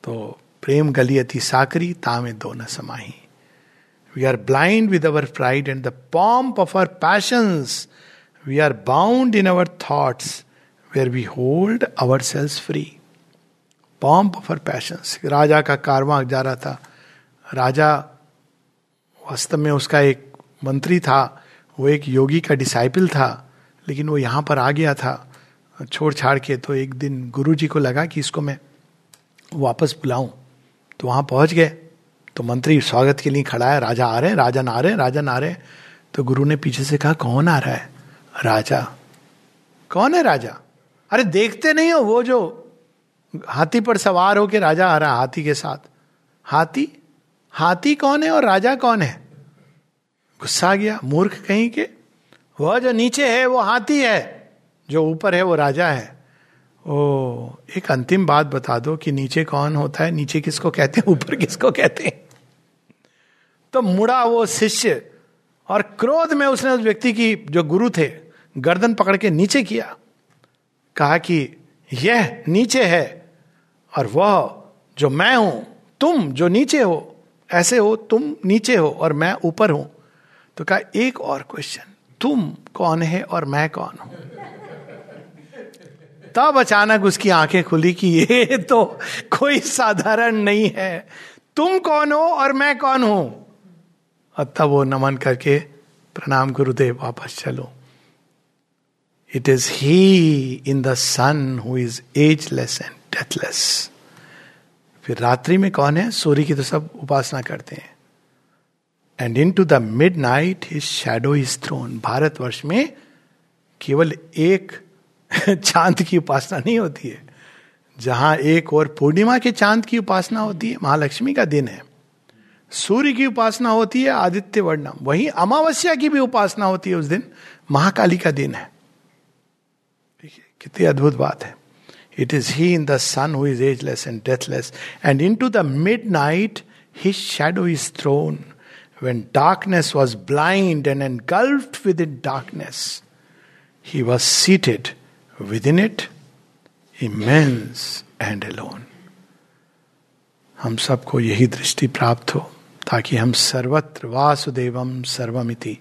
तो प्रेम गली अति साकरी, तामे दो न समाही। We are blind with our pride and the pomp of our passions. We are bound in our thoughts, where we hold ourselves free. Pomp of our passions राजा का कारवां जा रहा था। राजा वास्तव में उसका एक मंत्री था। वो एक योगी का डिसाइपल था, लेकिन वो यहाँ पर आ गया था छोड़ छाड़ के। तो एक दिन गुरु जी को लगा कि इसको मैं वापस बुलाऊं। तो वहाँ पहुँच गए। तो मंत्री स्वागत के लिए खड़ा है, राजा आ रहे हैं, राजा ना रहे हैं राजन आ रहे हैं। तो गुरु ने पीछे से कहा, कौन आ रहा है? राजा। कौन है राजा? अरे देखते नहीं हो, वो जो हाथी पर सवार होके राजा आ रहा हाथी के साथ। हाथी? हाथी कौन है और राजा कौन है? गुस्सा गया, मूर्ख कहीं के? वह जो नीचे है, वो हाथी है। जो ऊपर है, वो राजा है। ओ एक अंतिम बात बता दो कि नीचे कौन होता है? नीचे किसको कहते हैं? ऊपर किसको कहते हैं? तो मुड़ा वो शिष्य और क्रोध में उसने उस व्यक्ति की जो गुरु थे, गर्दन पकड़ के नीचे किया। कहा कि, यह नीचे है और वह जो मैं हूँ, तुम जो नीचे हो, ऐसे हो, तुम नीचे हो और मैं ऊपर हूँ। तो कहा, एक और क्वेश्चन तुम कौन है और मैं कौन हूँ? तब अचानक उसकी आँखें खुली कि *laughs* ये तो कोई साधारण नहीं है। तुम कौन हो और मैं कौन हूँ? और तब वो नमन करके प्रणाम गुरुदेव वापस चलो। It is he in the sun who is ageless and deathless फिर रात्रि में कौन है? सूर्य की तो सब उपासना करते हैं। And into the midnight his shadow is thrown Bharatvarsh में केवल एक *laughs* चाँद की उपासना नहीं होती है। जहाँ एक और पूर्णिमा के चाँद की उपासना होती है, महालक्ष्मी का दिन है। सूर्य की उपासना होती है, आदित्य वर्णम। वही अमावस्या की भी उपासना होती है उस दिन। महाकाली का दिन है। कितनी अद्भुत बात है। It is he in the sun who is ageless and deathless and into the midnight his shadow is thrown when darkness was blind and engulfed within darkness he was seated within it immense and alone. हम सबको यही दृष्टि प्राप्त हो। ताकि हम सर्वत्र वासुदेवम सर्वमिति।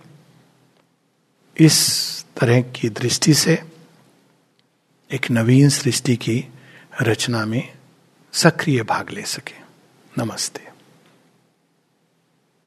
इस तरह की दृष्टि से, एक नवीन सृष्टि की रचना में सक्रिय भाग ले सके। नमस्ते।